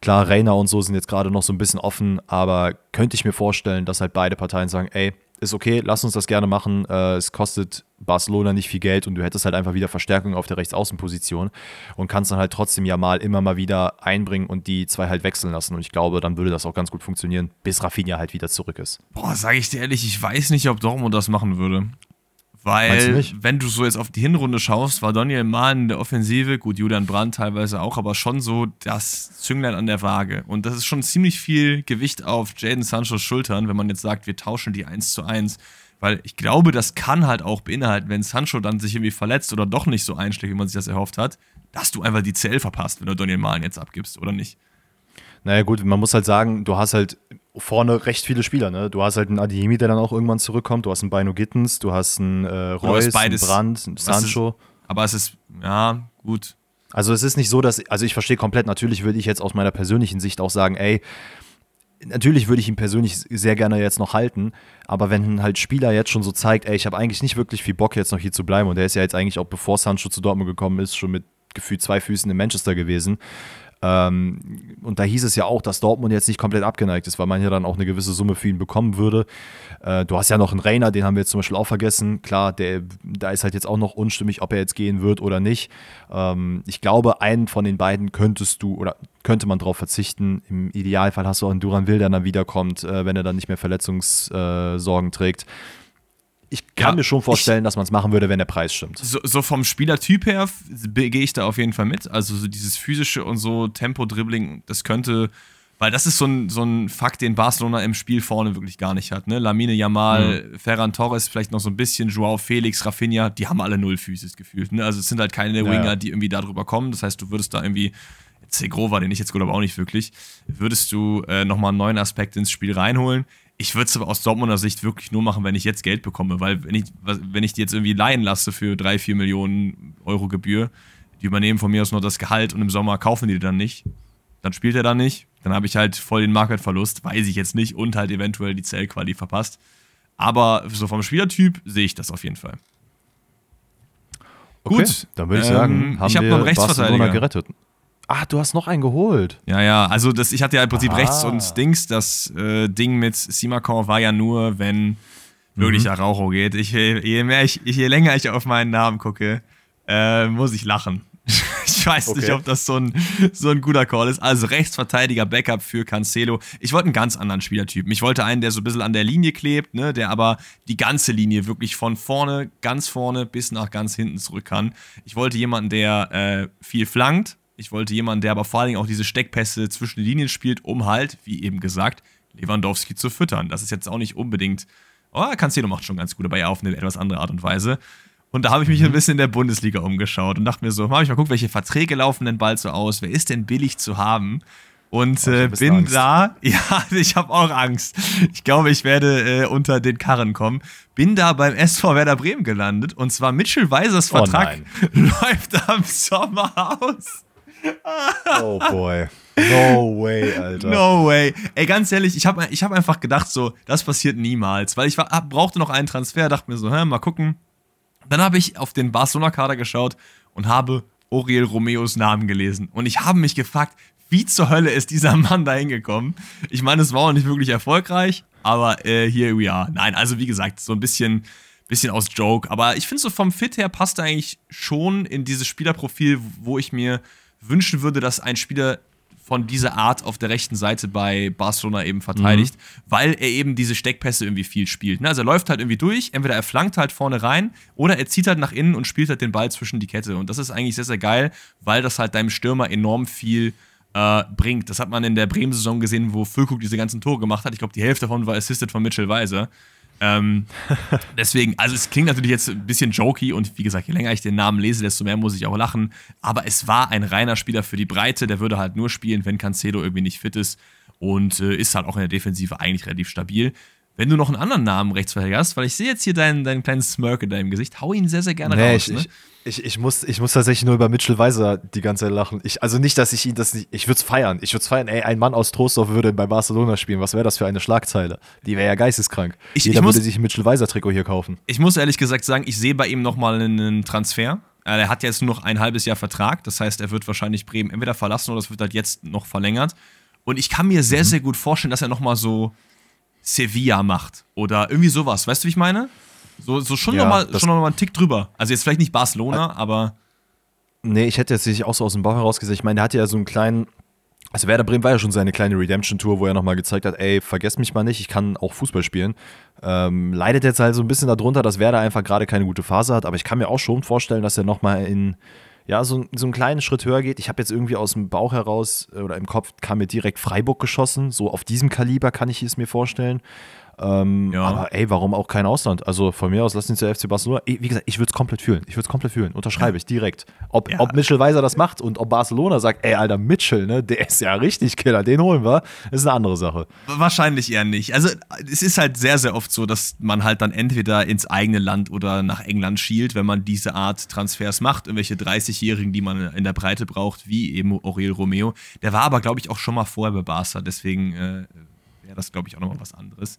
klar, Reiner und so sind jetzt gerade noch so ein bisschen offen, aber könnte ich mir vorstellen, dass halt beide Parteien sagen, ey, ist okay, lass uns das gerne machen. Äh, es kostet Barcelona nicht viel Geld und du hättest halt einfach wieder Verstärkung auf der Rechtsaußenposition und kannst dann halt trotzdem ja mal immer mal wieder einbringen und die zwei halt wechseln lassen. Und ich glaube, dann würde das auch ganz gut funktionieren, bis Rafinha halt wieder zurück ist. Boah, sage ich dir ehrlich, ich weiß nicht, ob Dortmund das machen würde. Weil, wenn du so jetzt auf die Hinrunde schaust, war Daniel Mahn in der Offensive, gut, Julian Brandt teilweise auch, aber schon so das Zünglein an der Waage. Und das ist schon ziemlich viel Gewicht auf Jaden Sanchos Schultern, wenn man jetzt sagt, wir tauschen die 1 zu 1. Weil ich glaube, das kann halt auch beinhalten, wenn Sancho dann sich irgendwie verletzt oder doch nicht so einschlägt, wie man sich das erhofft hat, dass du einfach die CL verpasst, wenn du Daniel Mahn jetzt abgibst, oder nicht? Naja, gut, man muss halt sagen, du hast halt vorne recht viele Spieler. Ne? Du hast halt einen Adiemi, der dann auch irgendwann zurückkommt. Du hast einen Bino Gittens, du hast einen äh, Reus, einen Brandt, einen Sancho. Ist, aber es ist, ja, gut. Also es ist nicht so, dass, also ich verstehe komplett, natürlich würde ich jetzt aus meiner persönlichen Sicht auch sagen, ey, natürlich würde ich ihn persönlich sehr gerne jetzt noch halten, aber wenn halt Spieler jetzt schon so zeigt, ey, ich habe eigentlich nicht wirklich viel Bock jetzt noch hier zu bleiben und der ist ja jetzt eigentlich auch bevor Sancho zu Dortmund gekommen ist, schon mit gefühlt zwei Füßen in Manchester gewesen, ähm, und da hieß es ja auch, dass Dortmund jetzt nicht komplett abgeneigt ist, weil man ja dann auch eine gewisse Summe für ihn bekommen würde. Äh, du hast ja noch einen Rainer, den haben wir jetzt zum Beispiel auch vergessen. Klar, der, da ist halt jetzt auch noch unstimmig, ob er jetzt gehen wird oder nicht. Ähm, ich glaube, einen von den beiden könntest du oder könnte man darauf verzichten. Im Idealfall hast du auch einen Duran Will, der dann wiederkommt, äh, wenn er dann nicht mehr Verletzungssorgen trägt ich kann ja, mir schon vorstellen, ich, dass man es machen würde, wenn der Preis stimmt. So, so, vom Spielertyp her gehe ich da auf jeden Fall mit. Also so dieses physische und so Tempo-Dribbling, das könnte, weil das ist so ein, so ein Fakt, den Barcelona im Spiel vorne wirklich gar nicht hat. Ne? Lamine Yamal, mhm. Ferran Torres, vielleicht noch so ein bisschen, Joao Felix, Rafinha, die haben alle null Physis gefühlt. Ne? Also es sind halt keine ja, Winger, die irgendwie darüber kommen. Das heißt, du würdest da irgendwie Segrova, den ich jetzt gut aber auch nicht wirklich, würdest du äh, nochmal einen neuen Aspekt ins Spiel reinholen. Ich würde es aber aus Dortmunder Sicht wirklich nur machen, wenn ich jetzt Geld bekomme, weil wenn ich, wenn ich die jetzt irgendwie leihen lasse für drei, vier Millionen Euro Gebühr, die übernehmen von mir aus nur das Gehalt und im Sommer kaufen die dann nicht, dann spielt er dann nicht, dann habe ich halt voll den Marktwertverlust, weiß ich jetzt nicht und halt eventuell die Zellquali verpasst. Aber so vom Spielertyp sehe ich das auf jeden Fall. Okay, Gut, dann würde ich sagen, ähm, haben ich habe noch einen Rechtsverteidiger gerettet. Ach, du hast noch einen geholt. Ja, ja, also das, ich hatte ja im Prinzip Aha. rechts und Dings. Das äh, Ding mit Simakon war ja nur, wenn wirklich mhm. Araujo geht. Ich, je, mehr ich, je länger ich auf meinen Namen gucke, äh, muss ich lachen. ich weiß okay. nicht, ob das so ein, so ein guter Call ist. Also Rechtsverteidiger, Backup für Cancelo. Ich wollte einen ganz anderen Spielertypen. Ich wollte einen, der so ein bisschen an der Linie klebt, ne, der aber die ganze Linie wirklich von vorne, ganz vorne bis nach ganz hinten zurück kann. Ich wollte jemanden, der äh, viel flankt, ich wollte jemanden, der aber vor allen Dingen auch diese Steckpässe zwischen den Linien spielt, um halt, wie eben gesagt, Lewandowski zu füttern. Das ist jetzt auch nicht unbedingt. Oh, Cancelo macht schon ganz gut, aber ja auf eine etwas andere Art und Weise. Und da habe ich mich ein mhm. bisschen in der Bundesliga umgeschaut und dachte mir so, habe ich mal gucken, welche Verträge laufen denn bald so aus? Wer ist denn billig zu haben? Und äh, bin Angst. da, ja, ich habe auch Angst. Ich glaube, ich werde äh, unter den Karren kommen. Bin da beim SV Werder Bremen gelandet und zwar Mitchell Weisers oh Vertrag oh läuft am Sommer aus oh boy. No way, Alter. No way. Ey, ganz ehrlich, ich habe ich hab einfach gedacht, so, das passiert niemals. Weil ich war, brauchte noch einen Transfer, dachte mir so, hä, mal gucken. Dann habe ich auf den Barcelona-Kader geschaut und habe Oriel Romeos Namen gelesen. Und ich habe mich gefragt, wie zur Hölle ist dieser Mann da hingekommen? Ich meine, es war auch nicht wirklich erfolgreich, aber äh, here we are. Nein, also wie gesagt, so ein bisschen, bisschen aus Joke. Aber ich finde so vom Fit her passt er eigentlich schon in dieses Spielerprofil, wo ich mir wünschen würde, dass ein Spieler von dieser Art auf der rechten Seite bei Barcelona eben verteidigt, mhm. weil er eben diese Steckpässe irgendwie viel spielt. Ne? Also er läuft halt irgendwie durch, entweder er flankt halt vorne rein oder er zieht halt nach innen und spielt halt den Ball zwischen die Kette. Und das ist eigentlich sehr, sehr geil, weil das halt deinem Stürmer enorm viel äh, bringt. Das hat man in der Bremen-Saison gesehen, wo Füllkrug diese ganzen Tore gemacht hat. Ich glaube, die Hälfte davon war assisted von Mitchell Weiser. Ähm, deswegen, also es klingt natürlich jetzt ein bisschen jokey und wie gesagt, je länger ich den Namen lese, desto mehr muss ich auch lachen. Aber es war ein reiner Spieler für die Breite, der würde halt nur spielen, wenn Cancelo irgendwie nicht fit ist und äh, ist halt auch in der Defensive eigentlich relativ stabil. Wenn du noch einen anderen Namen Rechtsverteidiger hast, weil ich sehe jetzt hier deinen, deinen kleinen Smirk in deinem Gesicht, hau ihn sehr, sehr gerne nee, raus. Ich, ne? ich, ich, ich, muss, ich muss tatsächlich nur über Mitchell Weiser die ganze Zeit lachen. Ich, also nicht, dass ich ihn das nicht. Ich würde es feiern. Ich würde es feiern, ey, ein Mann aus Trostorf würde bei Barcelona spielen. Was wäre das für eine Schlagzeile? Die wäre ja geisteskrank. Ich, Jeder muss, würde sich ein Mitchell Weiser-Trikot hier kaufen. Ich muss ehrlich gesagt sagen, ich sehe bei ihm nochmal einen Transfer. Äh, er hat jetzt nur noch ein halbes Jahr Vertrag. Das heißt, er wird wahrscheinlich Bremen entweder verlassen oder es wird halt jetzt noch verlängert. Und ich kann mir sehr, mhm. sehr gut vorstellen, dass er nochmal so Sevilla macht. Oder irgendwie sowas. Weißt du, wie ich meine? So, so schon ja, nochmal noch mal einen Tick drüber. Also jetzt vielleicht nicht Barcelona, aber. Nee, ich hätte jetzt nicht auch so aus dem Bauch heraus gesagt. Ich meine, der hatte ja so einen kleinen Also Werder Bremen war ja schon seine kleine Redemption-Tour, wo er nochmal gezeigt hat, ey, vergesst mich mal nicht, ich kann auch Fußball spielen. Ähm, leidet jetzt halt so ein bisschen darunter, dass Werder einfach gerade keine gute Phase hat, aber ich kann mir auch schon vorstellen, dass er nochmal in, ja, so, so einen kleinen Schritt höher geht. Ich habe jetzt irgendwie aus dem Bauch heraus oder im Kopf kam mir direkt Freiburg geschossen, so auf diesem Kaliber kann ich es mir vorstellen. Ähm, ja. Aber ey, warum auch kein Ausland? Also von mir aus, lass uns der FC Barcelona. Wie gesagt, ich würde es komplett fühlen. Ich würde es komplett fühlen. Unterschreibe ich direkt. Ob, ja. ob Mitchell Weiser das macht und ob Barcelona sagt, ey, Alter, Mitchell, ne, der ist ja richtig Killer, den holen wir, ist eine andere Sache. Wahrscheinlich eher nicht. Also es ist halt sehr, sehr oft so, dass man halt dann entweder ins eigene Land oder nach England schielt, wenn man diese Art Transfers macht. Irgendwelche 30-Jährigen, die man in der Breite braucht, wie eben Aurel Romeo. Der war aber, glaube ich, auch schon mal vorher bei Barca, deswegen äh, wäre das, glaube ich, auch nochmal was anderes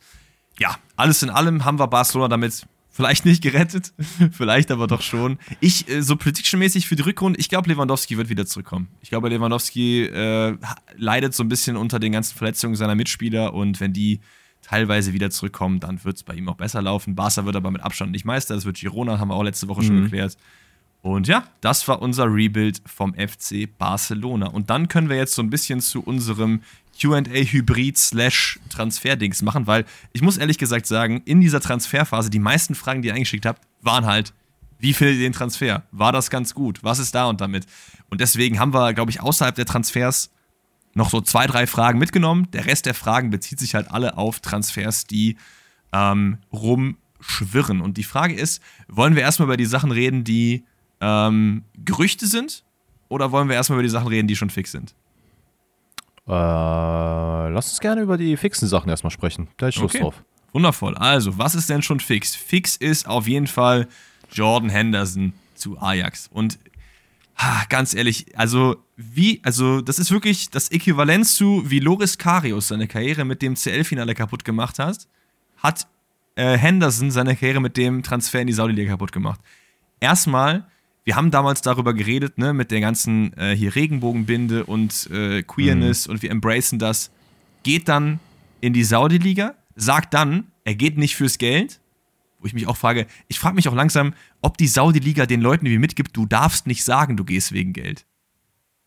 ja, alles in allem haben wir Barcelona damit vielleicht nicht gerettet, vielleicht aber doch schon. Ich, äh, so prediction-mäßig für die Rückrunde, ich glaube, Lewandowski wird wieder zurückkommen. Ich glaube, Lewandowski äh, leidet so ein bisschen unter den ganzen Verletzungen seiner Mitspieler und wenn die teilweise wieder zurückkommen, dann wird es bei ihm auch besser laufen. Barca wird aber mit Abstand nicht Meister, das wird Girona, haben wir auch letzte Woche mhm. schon geklärt. Und ja, das war unser Rebuild vom FC Barcelona. Und dann können wir jetzt so ein bisschen zu unserem QA-Hybrid slash Transfer-Dings machen, weil ich muss ehrlich gesagt sagen, in dieser Transferphase, die meisten Fragen, die ihr eingeschickt habt, waren halt, wie findet ihr den Transfer? War das ganz gut? Was ist da und damit? Und deswegen haben wir, glaube ich, außerhalb der Transfers noch so zwei, drei Fragen mitgenommen. Der Rest der Fragen bezieht sich halt alle auf Transfers, die ähm, rumschwirren. Und die Frage ist, wollen wir erstmal über die Sachen reden, die ähm, Gerüchte sind? Oder wollen wir erstmal über die Sachen reden, die schon fix sind? Äh, lass uns gerne über die fixen Sachen erstmal sprechen. Gleich Schluss okay. drauf. Wundervoll. Also, was ist denn schon fix? Fix ist auf jeden Fall Jordan Henderson zu Ajax. Und ha, ganz ehrlich, also wie, also das ist wirklich das Äquivalent zu, wie Loris Karius seine Karriere mit dem CL-Finale kaputt gemacht hat, hat äh, Henderson seine Karriere mit dem Transfer in die Saudi-Liga kaputt gemacht. Erstmal wir haben damals darüber geredet, ne, mit der ganzen äh, hier Regenbogenbinde und äh, Queerness mhm. und wir embracen das. Geht dann in die Saudi-Liga, sagt dann, er geht nicht fürs Geld. Wo ich mich auch frage, ich frage mich auch langsam, ob die Saudi-Liga den Leuten irgendwie mitgibt, du darfst nicht sagen, du gehst wegen Geld.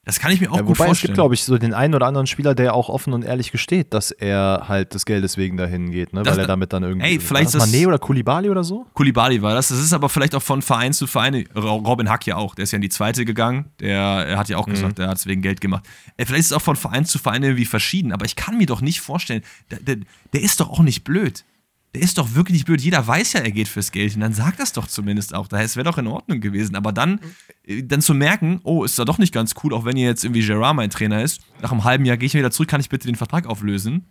Das kann ich mir auch ja, gut wobei vorstellen. Es gibt, glaube ich, so den einen oder anderen Spieler, der auch offen und ehrlich gesteht, dass er halt des Geldes wegen dahin geht, ne? weil er damit dann irgendwie. Ey, vielleicht war das Mané oder Kulibali oder so? Kulibali war das. Das ist aber vielleicht auch von Verein zu Verein. Robin Hack ja auch. Der ist ja in die zweite gegangen. Der er hat ja auch mhm. gesagt, er hat es wegen Geld gemacht. Ey, vielleicht ist es auch von Verein zu Verein irgendwie verschieden, aber ich kann mir doch nicht vorstellen, der, der, der ist doch auch nicht blöd der ist doch wirklich blöd. Jeder weiß ja, er geht fürs Geld. Und dann sagt das doch zumindest auch. Es wäre doch in Ordnung gewesen. Aber dann, äh, dann zu merken, oh, ist da doch nicht ganz cool, auch wenn ihr jetzt irgendwie Gerard mein Trainer ist. Nach einem halben Jahr gehe ich wieder zurück, kann ich bitte den Vertrag auflösen?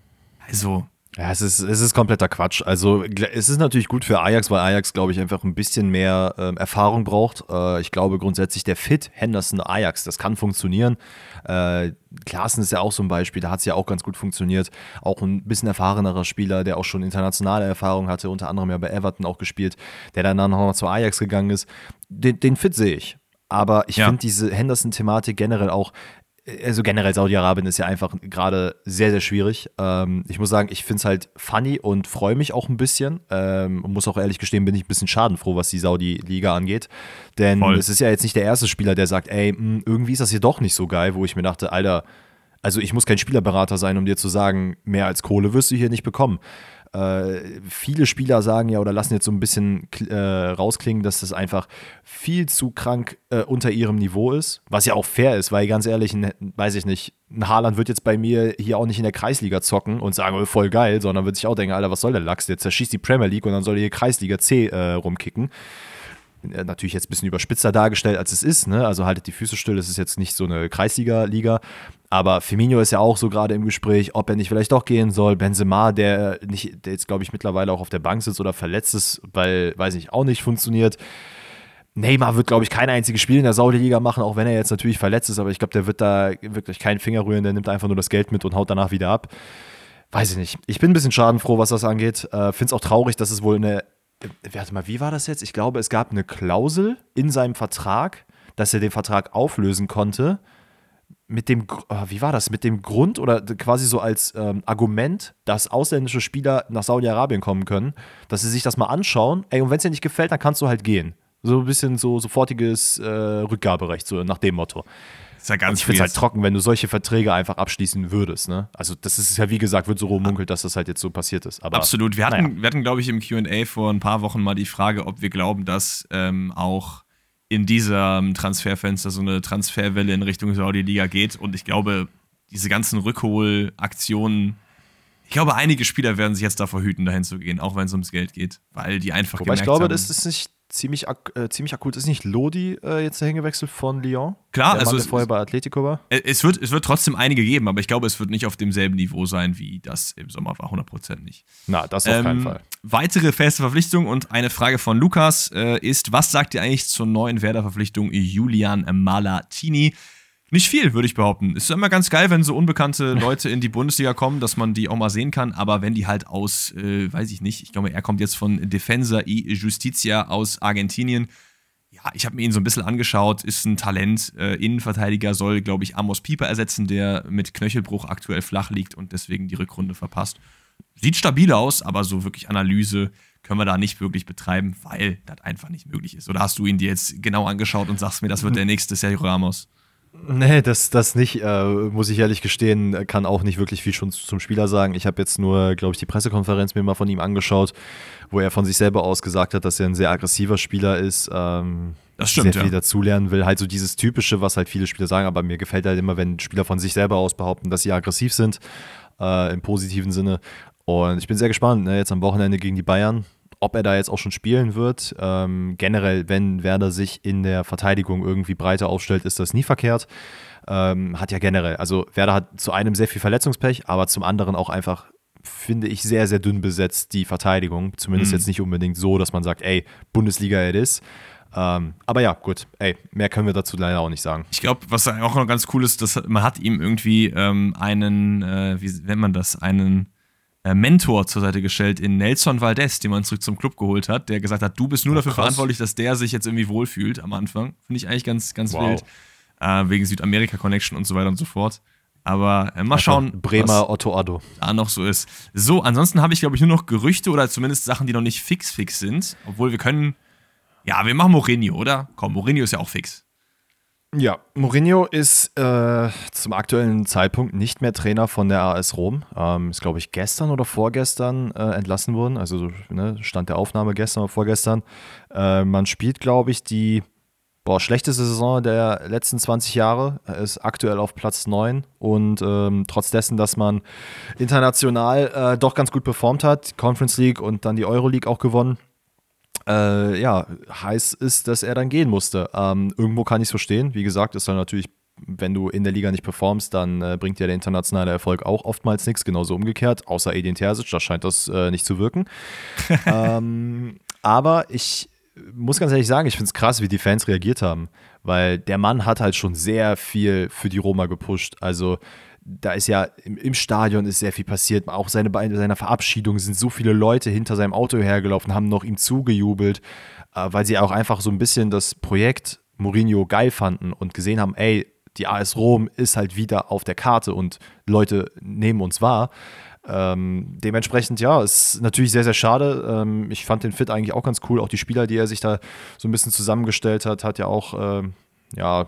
Also, ja, es ist, es ist kompletter Quatsch. Also es ist natürlich gut für Ajax, weil Ajax, glaube ich, einfach ein bisschen mehr ähm, Erfahrung braucht. Äh, ich glaube grundsätzlich der Fit Henderson Ajax, das kann funktionieren. Äh, Klaassen ist ja auch so ein Beispiel, da hat es ja auch ganz gut funktioniert. Auch ein bisschen erfahrenerer Spieler, der auch schon internationale Erfahrung hatte, unter anderem ja bei Everton auch gespielt, der dann nochmal zu Ajax gegangen ist. Den, den Fit sehe ich. Aber ich ja. finde diese Henderson-Thematik generell auch, also generell Saudi-Arabien ist ja einfach gerade sehr, sehr schwierig. Ähm, ich muss sagen, ich finde es halt funny und freue mich auch ein bisschen. Ähm, muss auch ehrlich gestehen, bin ich ein bisschen schadenfroh, was die Saudi-Liga angeht. Denn Voll. es ist ja jetzt nicht der erste Spieler, der sagt, ey, mh, hm, irgendwie ist das hier doch nicht so geil, wo ich mir dachte, Alter, also ich muss kein Spielerberater sein, um dir zu sagen, mehr als Kohle wirst du hier nicht bekommen. Äh, viele Spieler sagen ja oder lassen jetzt so ein bisschen äh, rausklingen, dass das einfach viel zu krank äh, unter ihrem Niveau ist, was ja auch fair ist, weil ganz ehrlich, ein, weiß ich nicht, ein Haaland wird jetzt bei mir hier auch nicht in der Kreisliga zocken und sagen, oh, voll geil, sondern wird sich auch denken, Alter, was soll der Lachs, der zerschießt die Premier League und dann soll er hier Kreisliga C äh, rumkicken natürlich jetzt ein bisschen überspitzer dargestellt, als es ist. Ne? Also haltet die Füße still, es ist jetzt nicht so eine Kreisliga-Liga. Aber Firmino ist ja auch so gerade im Gespräch, ob er nicht vielleicht doch gehen soll. Benzema, der, nicht, der jetzt, glaube ich, mittlerweile auch auf der Bank sitzt oder verletzt ist, weil, weiß ich, auch nicht funktioniert. Neymar wird, glaube ich, kein einziges Spiel in der Saudi-Liga machen, auch wenn er jetzt natürlich verletzt ist. Aber ich glaube, der wird da wirklich keinen Finger rühren. Der nimmt einfach nur das Geld mit und haut danach wieder ab. Weiß ich nicht. Ich bin ein bisschen schadenfroh, was das angeht. Äh, Finde es auch traurig, dass es wohl eine. Warte mal, wie war das jetzt? Ich glaube, es gab eine Klausel in seinem Vertrag, dass er den Vertrag auflösen konnte mit dem, ah, wie war das, mit dem Grund oder quasi so als ähm, Argument, dass ausländische Spieler nach Saudi-Arabien kommen können, dass sie sich das mal anschauen, ey, und wenn es dir nicht gefällt, dann kannst du halt gehen. So ein bisschen so sofortiges äh, Rückgaberecht, so nach dem Motto. ist ja ganz ich finde es halt trocken, wenn du solche Verträge einfach abschließen würdest. Ne? Also das ist ja, wie gesagt, wird so rummunkelt, dass das halt jetzt so passiert ist. Aber, Absolut. Wir hatten, naja. hatten glaube ich, im Q&A vor ein paar Wochen mal die Frage, ob wir glauben, dass ähm, auch in diesem Transferfenster so eine Transferwelle in Richtung Saudi-Liga geht. Und ich glaube, diese ganzen Rückholaktionen ich glaube, einige Spieler werden sich jetzt davor hüten, dahin zu gehen, auch wenn es ums Geld geht, weil die einfach Wobei ich glaube, haben, das ist nicht ziemlich, äh, ziemlich akut. Ist nicht Lodi äh, jetzt dahin gewechselt von Lyon? Klar, der also Mann, es, vorher bei Atletico war. Es wird, es wird trotzdem einige geben, aber ich glaube, es wird nicht auf demselben Niveau sein, wie das im Sommer war, 100% nicht. Na, das auf ähm, keinen Fall. Weitere feste Verpflichtung und eine Frage von Lukas äh, ist, was sagt ihr eigentlich zur neuen Werder-Verpflichtung Julian Malatini? Nicht viel, würde ich behaupten. Es ist immer ganz geil, wenn so unbekannte Leute in die Bundesliga kommen, dass man die auch mal sehen kann. Aber wenn die halt aus, äh, weiß ich nicht, ich glaube, er kommt jetzt von Defensa y Justicia aus Argentinien. Ja, ich habe mir ihn so ein bisschen angeschaut, ist ein Talent. Äh, Innenverteidiger soll, glaube ich, Amos Pieper ersetzen, der mit Knöchelbruch aktuell flach liegt und deswegen die Rückrunde verpasst. Sieht stabil aus, aber so wirklich Analyse können wir da nicht wirklich betreiben, weil das einfach nicht möglich ist. Oder hast du ihn dir jetzt genau angeschaut und sagst mir, das wird der nächste Sergio Ramos? Nee, das, das nicht, äh, muss ich ehrlich gestehen, kann auch nicht wirklich viel schon zum Spieler sagen. Ich habe jetzt nur, glaube ich, die Pressekonferenz mir mal von ihm angeschaut, wo er von sich selber aus gesagt hat, dass er ein sehr aggressiver Spieler ist. Ähm, das stimmt, sehr viel ja. dazulernen will. Halt so dieses Typische, was halt viele Spieler sagen, aber mir gefällt halt immer, wenn Spieler von sich selber aus behaupten, dass sie aggressiv sind, äh, im positiven Sinne. Und ich bin sehr gespannt, ne, jetzt am Wochenende gegen die Bayern ob er da jetzt auch schon spielen wird. Ähm, generell, wenn Werder sich in der Verteidigung irgendwie breiter aufstellt, ist das nie verkehrt. Ähm, hat ja generell, also Werder hat zu einem sehr viel Verletzungspech, aber zum anderen auch einfach, finde ich, sehr, sehr dünn besetzt die Verteidigung. Zumindest mhm. jetzt nicht unbedingt so, dass man sagt, ey, Bundesliga it is. Ähm, aber ja, gut, ey, mehr können wir dazu leider auch nicht sagen. Ich glaube, was auch noch ganz cool ist, dass man hat ihm irgendwie ähm, einen, äh, wie nennt man das, einen Mentor zur Seite gestellt in Nelson Valdez, den man zurück zum Club geholt hat, der gesagt hat, du bist nur oh, dafür krass. verantwortlich, dass der sich jetzt irgendwie wohlfühlt am Anfang. Finde ich eigentlich ganz, ganz wow. wild. Äh, wegen Südamerika-Connection und so weiter und so fort. Aber äh, mal schauen. Bremer Otto Addo. Da noch so ist. So, ansonsten habe ich, glaube ich, nur noch Gerüchte oder zumindest Sachen, die noch nicht fix fix sind. Obwohl wir können. Ja, wir machen Mourinho, oder? Komm, Mourinho ist ja auch fix. Ja, Mourinho ist äh, zum aktuellen Zeitpunkt nicht mehr Trainer von der AS Rom. Ähm, ist, glaube ich, gestern oder vorgestern äh, entlassen worden. Also ne, Stand der Aufnahme gestern oder vorgestern. Äh, man spielt, glaube ich, die boah, schlechteste Saison der letzten 20 Jahre. Er ist aktuell auf Platz 9 und ähm, trotz dessen, dass man international äh, doch ganz gut performt hat, Conference League und dann die Euroleague auch gewonnen äh, ja, heiß ist, dass er dann gehen musste. Ähm, irgendwo kann ich es verstehen. Wie gesagt, ist dann natürlich, wenn du in der Liga nicht performst, dann äh, bringt dir der internationale Erfolg auch oftmals nichts. Genauso umgekehrt, außer Edin Terzic, da scheint das äh, nicht zu wirken. ähm, aber ich muss ganz ehrlich sagen, ich finde es krass, wie die Fans reagiert haben, weil der Mann hat halt schon sehr viel für die Roma gepusht. Also da ist ja im, im, Stadion ist sehr viel passiert. Auch seine, bei seiner Verabschiedung sind so viele Leute hinter seinem Auto hergelaufen, haben noch ihm zugejubelt, äh, weil sie auch einfach so ein bisschen das Projekt Mourinho geil fanden und gesehen haben, ey, die AS Rom ist halt wieder auf der Karte und Leute nehmen uns wahr. Ähm, dementsprechend, ja, ist natürlich sehr, sehr schade. Ähm, ich fand den Fit eigentlich auch ganz cool. Auch die Spieler, die er sich da so ein bisschen zusammengestellt hat, hat ja auch. Ähm, ja,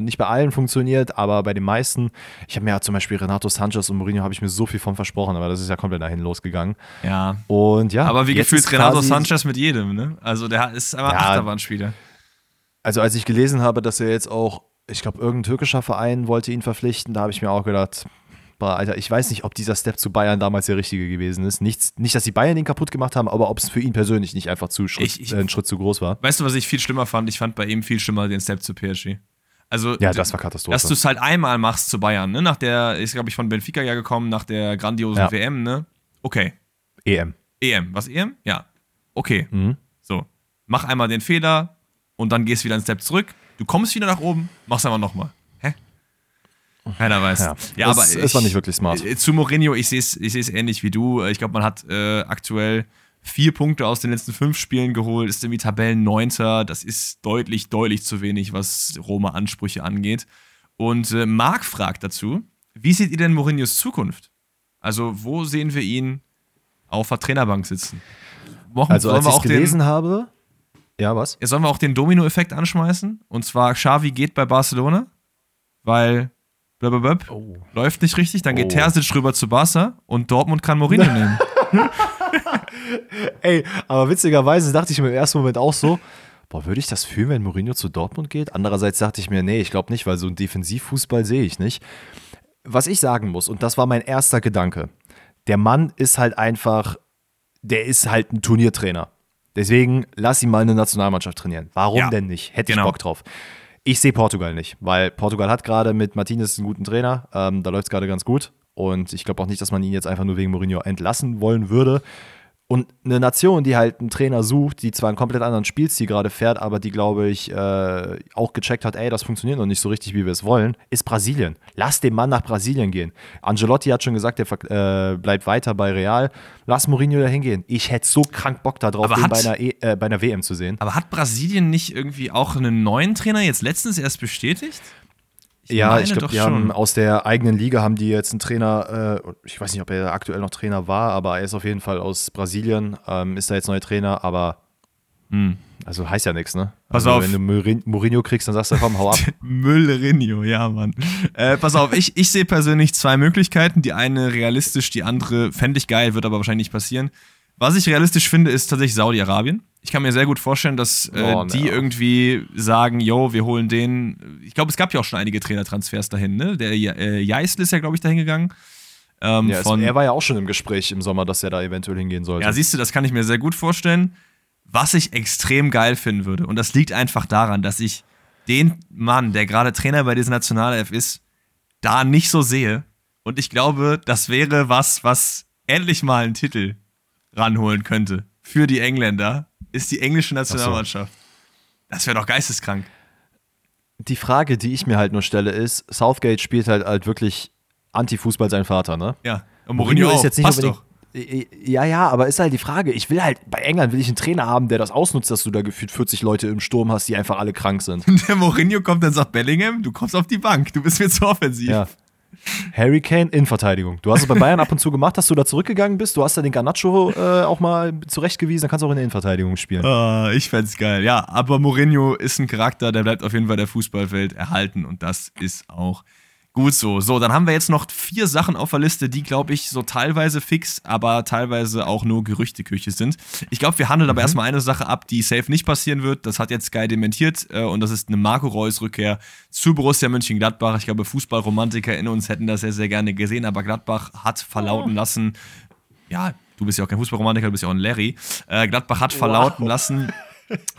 nicht bei allen funktioniert, aber bei den meisten. Ich habe mir ja zum Beispiel Renato Sanchez und Mourinho habe ich mir so viel von versprochen, aber das ist ja komplett dahin losgegangen. Ja. Und ja. Aber wie gefühlt Renato Sanchez mit jedem, ne? Also der ist einfach ja, Achterbahnspieler. Also als ich gelesen habe, dass er jetzt auch, ich glaube, irgendein türkischer Verein wollte ihn verpflichten, da habe ich mir auch gedacht, Boah, Alter, ich weiß nicht, ob dieser Step zu Bayern damals der richtige gewesen ist. Nichts, nicht, dass die Bayern ihn kaputt gemacht haben, aber ob es für ihn persönlich nicht einfach zu Schritt, ich, ich, äh, ein Schritt zu groß war. Weißt du, was ich viel schlimmer fand? Ich fand bei ihm viel schlimmer den Step zu PSG. Also, ja, das war Katastrophe. Dass du es halt einmal machst zu Bayern, ne? Nach der, ist, glaube ich, von Benfica ja gekommen, nach der grandiosen ja. WM, ne? Okay. EM. EM. Was, EM? Ja. Okay. Mhm. So. Mach einmal den Fehler und dann gehst wieder einen Step zurück. Du kommst wieder nach oben, machst einfach nochmal. Keiner weiß. Ja, ja es, aber ich, es war nicht wirklich smart. Zu Mourinho, ich sehe es ich ähnlich wie du. Ich glaube, man hat äh, aktuell vier Punkte aus den letzten fünf Spielen geholt, ist irgendwie Tabellenneunter. Das ist deutlich, deutlich zu wenig, was Roma-Ansprüche angeht. Und äh, Marc fragt dazu, wie seht ihr denn Mourinhos Zukunft? Also, wo sehen wir ihn auf der Trainerbank sitzen? Wochen, also, als ich gelesen den, habe, ja, was? Sollen wir auch den Domino-Effekt anschmeißen? Und zwar, Xavi geht bei Barcelona? weil blablabla, oh. läuft nicht richtig. Dann geht oh. Terzic rüber zu Barca und Dortmund kann Mourinho nehmen. Ey, aber witzigerweise dachte ich mir im ersten Moment auch so, boah, würde ich das fühlen, wenn Mourinho zu Dortmund geht? Andererseits dachte ich mir, nee, ich glaube nicht, weil so ein Defensivfußball sehe ich nicht. Was ich sagen muss, und das war mein erster Gedanke, der Mann ist halt einfach, der ist halt ein Turniertrainer. Deswegen lass ihn mal eine Nationalmannschaft trainieren. Warum ja, denn nicht? Hätte genau. ich Bock drauf. Ich sehe Portugal nicht, weil Portugal hat gerade mit Martinez einen guten Trainer. Ähm, da läuft es gerade ganz gut. Und ich glaube auch nicht, dass man ihn jetzt einfach nur wegen Mourinho entlassen wollen würde. Und eine Nation, die halt einen Trainer sucht, die zwar einen komplett anderen Spielstil gerade fährt, aber die, glaube ich, äh, auch gecheckt hat, ey, das funktioniert noch nicht so richtig, wie wir es wollen, ist Brasilien. Lass den Mann nach Brasilien gehen. Angelotti hat schon gesagt, er äh, bleibt weiter bei Real. Lass Mourinho da hingehen. Ich hätte so krank Bock darauf, den bei einer, e äh, bei einer WM zu sehen. Aber hat Brasilien nicht irgendwie auch einen neuen Trainer jetzt letztens erst bestätigt? Ich ja, ich glaube, die schon. haben aus der eigenen Liga haben die jetzt einen Trainer, äh, ich weiß nicht, ob er aktuell noch Trainer war, aber er ist auf jeden Fall aus Brasilien, ähm, ist da jetzt neuer Trainer, aber hm. also heißt ja nichts, ne? Pass also, auf. Wenn du Mourinho kriegst, dann sagst du, komm, hau ab. Müllerinho, ja, Mann. Äh, pass auf, ich, ich sehe persönlich zwei Möglichkeiten. Die eine realistisch, die andere fände ich geil, wird aber wahrscheinlich nicht passieren. Was ich realistisch finde, ist tatsächlich Saudi-Arabien. Ich kann mir sehr gut vorstellen, dass äh, oh, die irgendwie sagen, yo, wir holen den. Ich glaube, es gab ja auch schon einige Trainertransfers dahin, ne? Der äh, Geisl ist ja, glaube ich, dahin gegangen. Ähm, ja, von, er war ja auch schon im Gespräch im Sommer, dass er da eventuell hingehen sollte. Ja, siehst du, das kann ich mir sehr gut vorstellen. Was ich extrem geil finden würde, und das liegt einfach daran, dass ich den Mann, der gerade Trainer bei dieser Nationalelf ist, da nicht so sehe. Und ich glaube, das wäre was, was endlich mal einen Titel ranholen könnte für die Engländer, ist die englische Nationalmannschaft. So. Das wäre doch geisteskrank. Die Frage, die ich mir halt nur stelle, ist: Southgate spielt halt, halt wirklich Anti-Fußball sein Vater, ne? Ja. Und Mourinho, Mourinho ist jetzt nicht Passt. Doch. Ja, ja, aber ist halt die Frage. Ich will halt, bei England will ich einen Trainer haben, der das ausnutzt, dass du da gefühlt 40 Leute im Sturm hast, die einfach alle krank sind. Der Mourinho kommt dann sagt Bellingham, du kommst auf die Bank, du bist mir zu offensiv. Ja. Harry Kane in Verteidigung. Du hast es bei Bayern ab und zu gemacht, dass du da zurückgegangen bist. Du hast da den Garnacho äh, auch mal zurechtgewiesen, dann kannst du auch in der Innenverteidigung spielen. Uh, ich fände geil. Ja, aber Mourinho ist ein Charakter, der bleibt auf jeden Fall der Fußballwelt erhalten und das ist auch Gut so. So, dann haben wir jetzt noch vier Sachen auf der Liste, die, glaube ich, so teilweise fix, aber teilweise auch nur Gerüchteküche sind. Ich glaube, wir handeln mhm. aber erstmal eine Sache ab, die safe nicht passieren wird. Das hat jetzt Sky dementiert äh, und das ist eine Marco Reus Rückkehr zu Borussia Mönchengladbach. Ich glaube, Fußballromantiker in uns hätten das sehr, sehr gerne gesehen, aber Gladbach hat verlauten oh. lassen, ja, du bist ja auch kein Fußballromantiker, du bist ja auch ein Larry. Äh, Gladbach hat verlauten wow. lassen,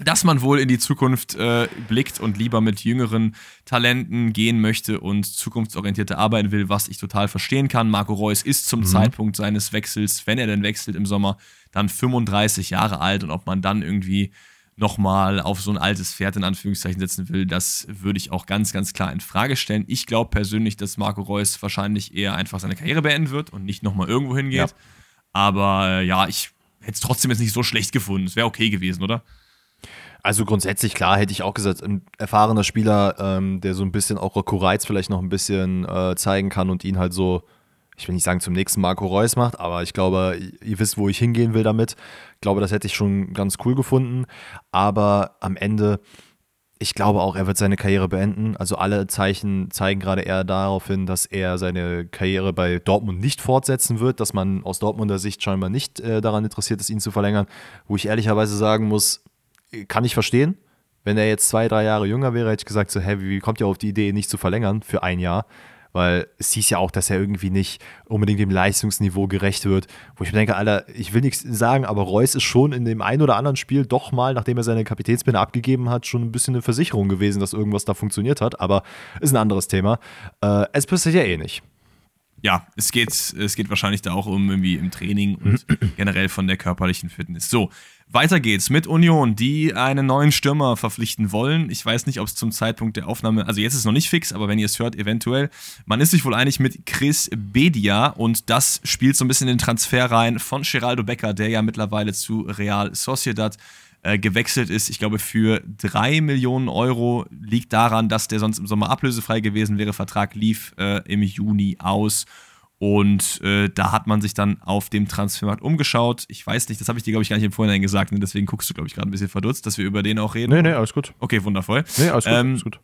dass man wohl in die Zukunft äh, blickt und lieber mit jüngeren Talenten gehen möchte und zukunftsorientierte arbeiten will, was ich total verstehen kann. Marco Reus ist zum mhm. Zeitpunkt seines Wechsels, wenn er denn wechselt im Sommer, dann 35 Jahre alt und ob man dann irgendwie nochmal auf so ein altes Pferd in Anführungszeichen setzen will, das würde ich auch ganz, ganz klar in Frage stellen. Ich glaube persönlich, dass Marco Reus wahrscheinlich eher einfach seine Karriere beenden wird und nicht nochmal irgendwo hingeht. Ja. Aber äh, ja, ich hätte es trotzdem jetzt nicht so schlecht gefunden. Es wäre okay gewesen, oder? Also grundsätzlich, klar, hätte ich auch gesagt, ein erfahrener Spieler, ähm, der so ein bisschen auch Rocco Reitz vielleicht noch ein bisschen äh, zeigen kann und ihn halt so, ich will nicht sagen zum nächsten Marco Reus macht, aber ich glaube, ihr wisst, wo ich hingehen will damit. Ich glaube, das hätte ich schon ganz cool gefunden. Aber am Ende, ich glaube auch, er wird seine Karriere beenden. Also alle Zeichen zeigen gerade eher darauf hin, dass er seine Karriere bei Dortmund nicht fortsetzen wird, dass man aus Dortmunder Sicht scheinbar nicht äh, daran interessiert ist, ihn zu verlängern. Wo ich ehrlicherweise sagen muss, kann ich verstehen. Wenn er jetzt zwei, drei Jahre jünger wäre, hätte ich gesagt, so, hä, wie kommt ihr auf die Idee, nicht zu verlängern für ein Jahr? Weil es hieß ja auch, dass er irgendwie nicht unbedingt dem Leistungsniveau gerecht wird. Wo ich mir denke, Alter, ich will nichts sagen, aber Reus ist schon in dem einen oder anderen Spiel doch mal, nachdem er seine Kapitänsbinde abgegeben hat, schon ein bisschen eine Versicherung gewesen, dass irgendwas da funktioniert hat. Aber ist ein anderes Thema. Äh, es passiert ja eh nicht ja, es geht, es geht wahrscheinlich da auch um irgendwie im Training und generell von der körperlichen Fitness. So, weiter geht's mit Union, die einen neuen Stürmer verpflichten wollen. Ich weiß nicht, ob es zum Zeitpunkt der Aufnahme, also jetzt ist es noch nicht fix, aber wenn ihr es hört, eventuell. Man ist sich wohl einig mit Chris Bedia und das spielt so ein bisschen den Transfer rein von Geraldo Becker, der ja mittlerweile zu Real Sociedad äh, gewechselt ist. Ich glaube, für drei Millionen Euro liegt daran, dass der sonst im Sommer ablösefrei gewesen wäre. Vertrag lief äh, im Juni aus. Und äh, da hat man sich dann auf dem Transfermarkt umgeschaut. Ich weiß nicht, das habe ich dir, glaube ich, gar nicht im Vorhinein gesagt. Ne? Deswegen guckst du, glaube ich, gerade ein bisschen verdutzt, dass wir über den auch reden. Nee, nee, alles gut. Okay, wundervoll. Nee, alles gut. Ähm, alles gut.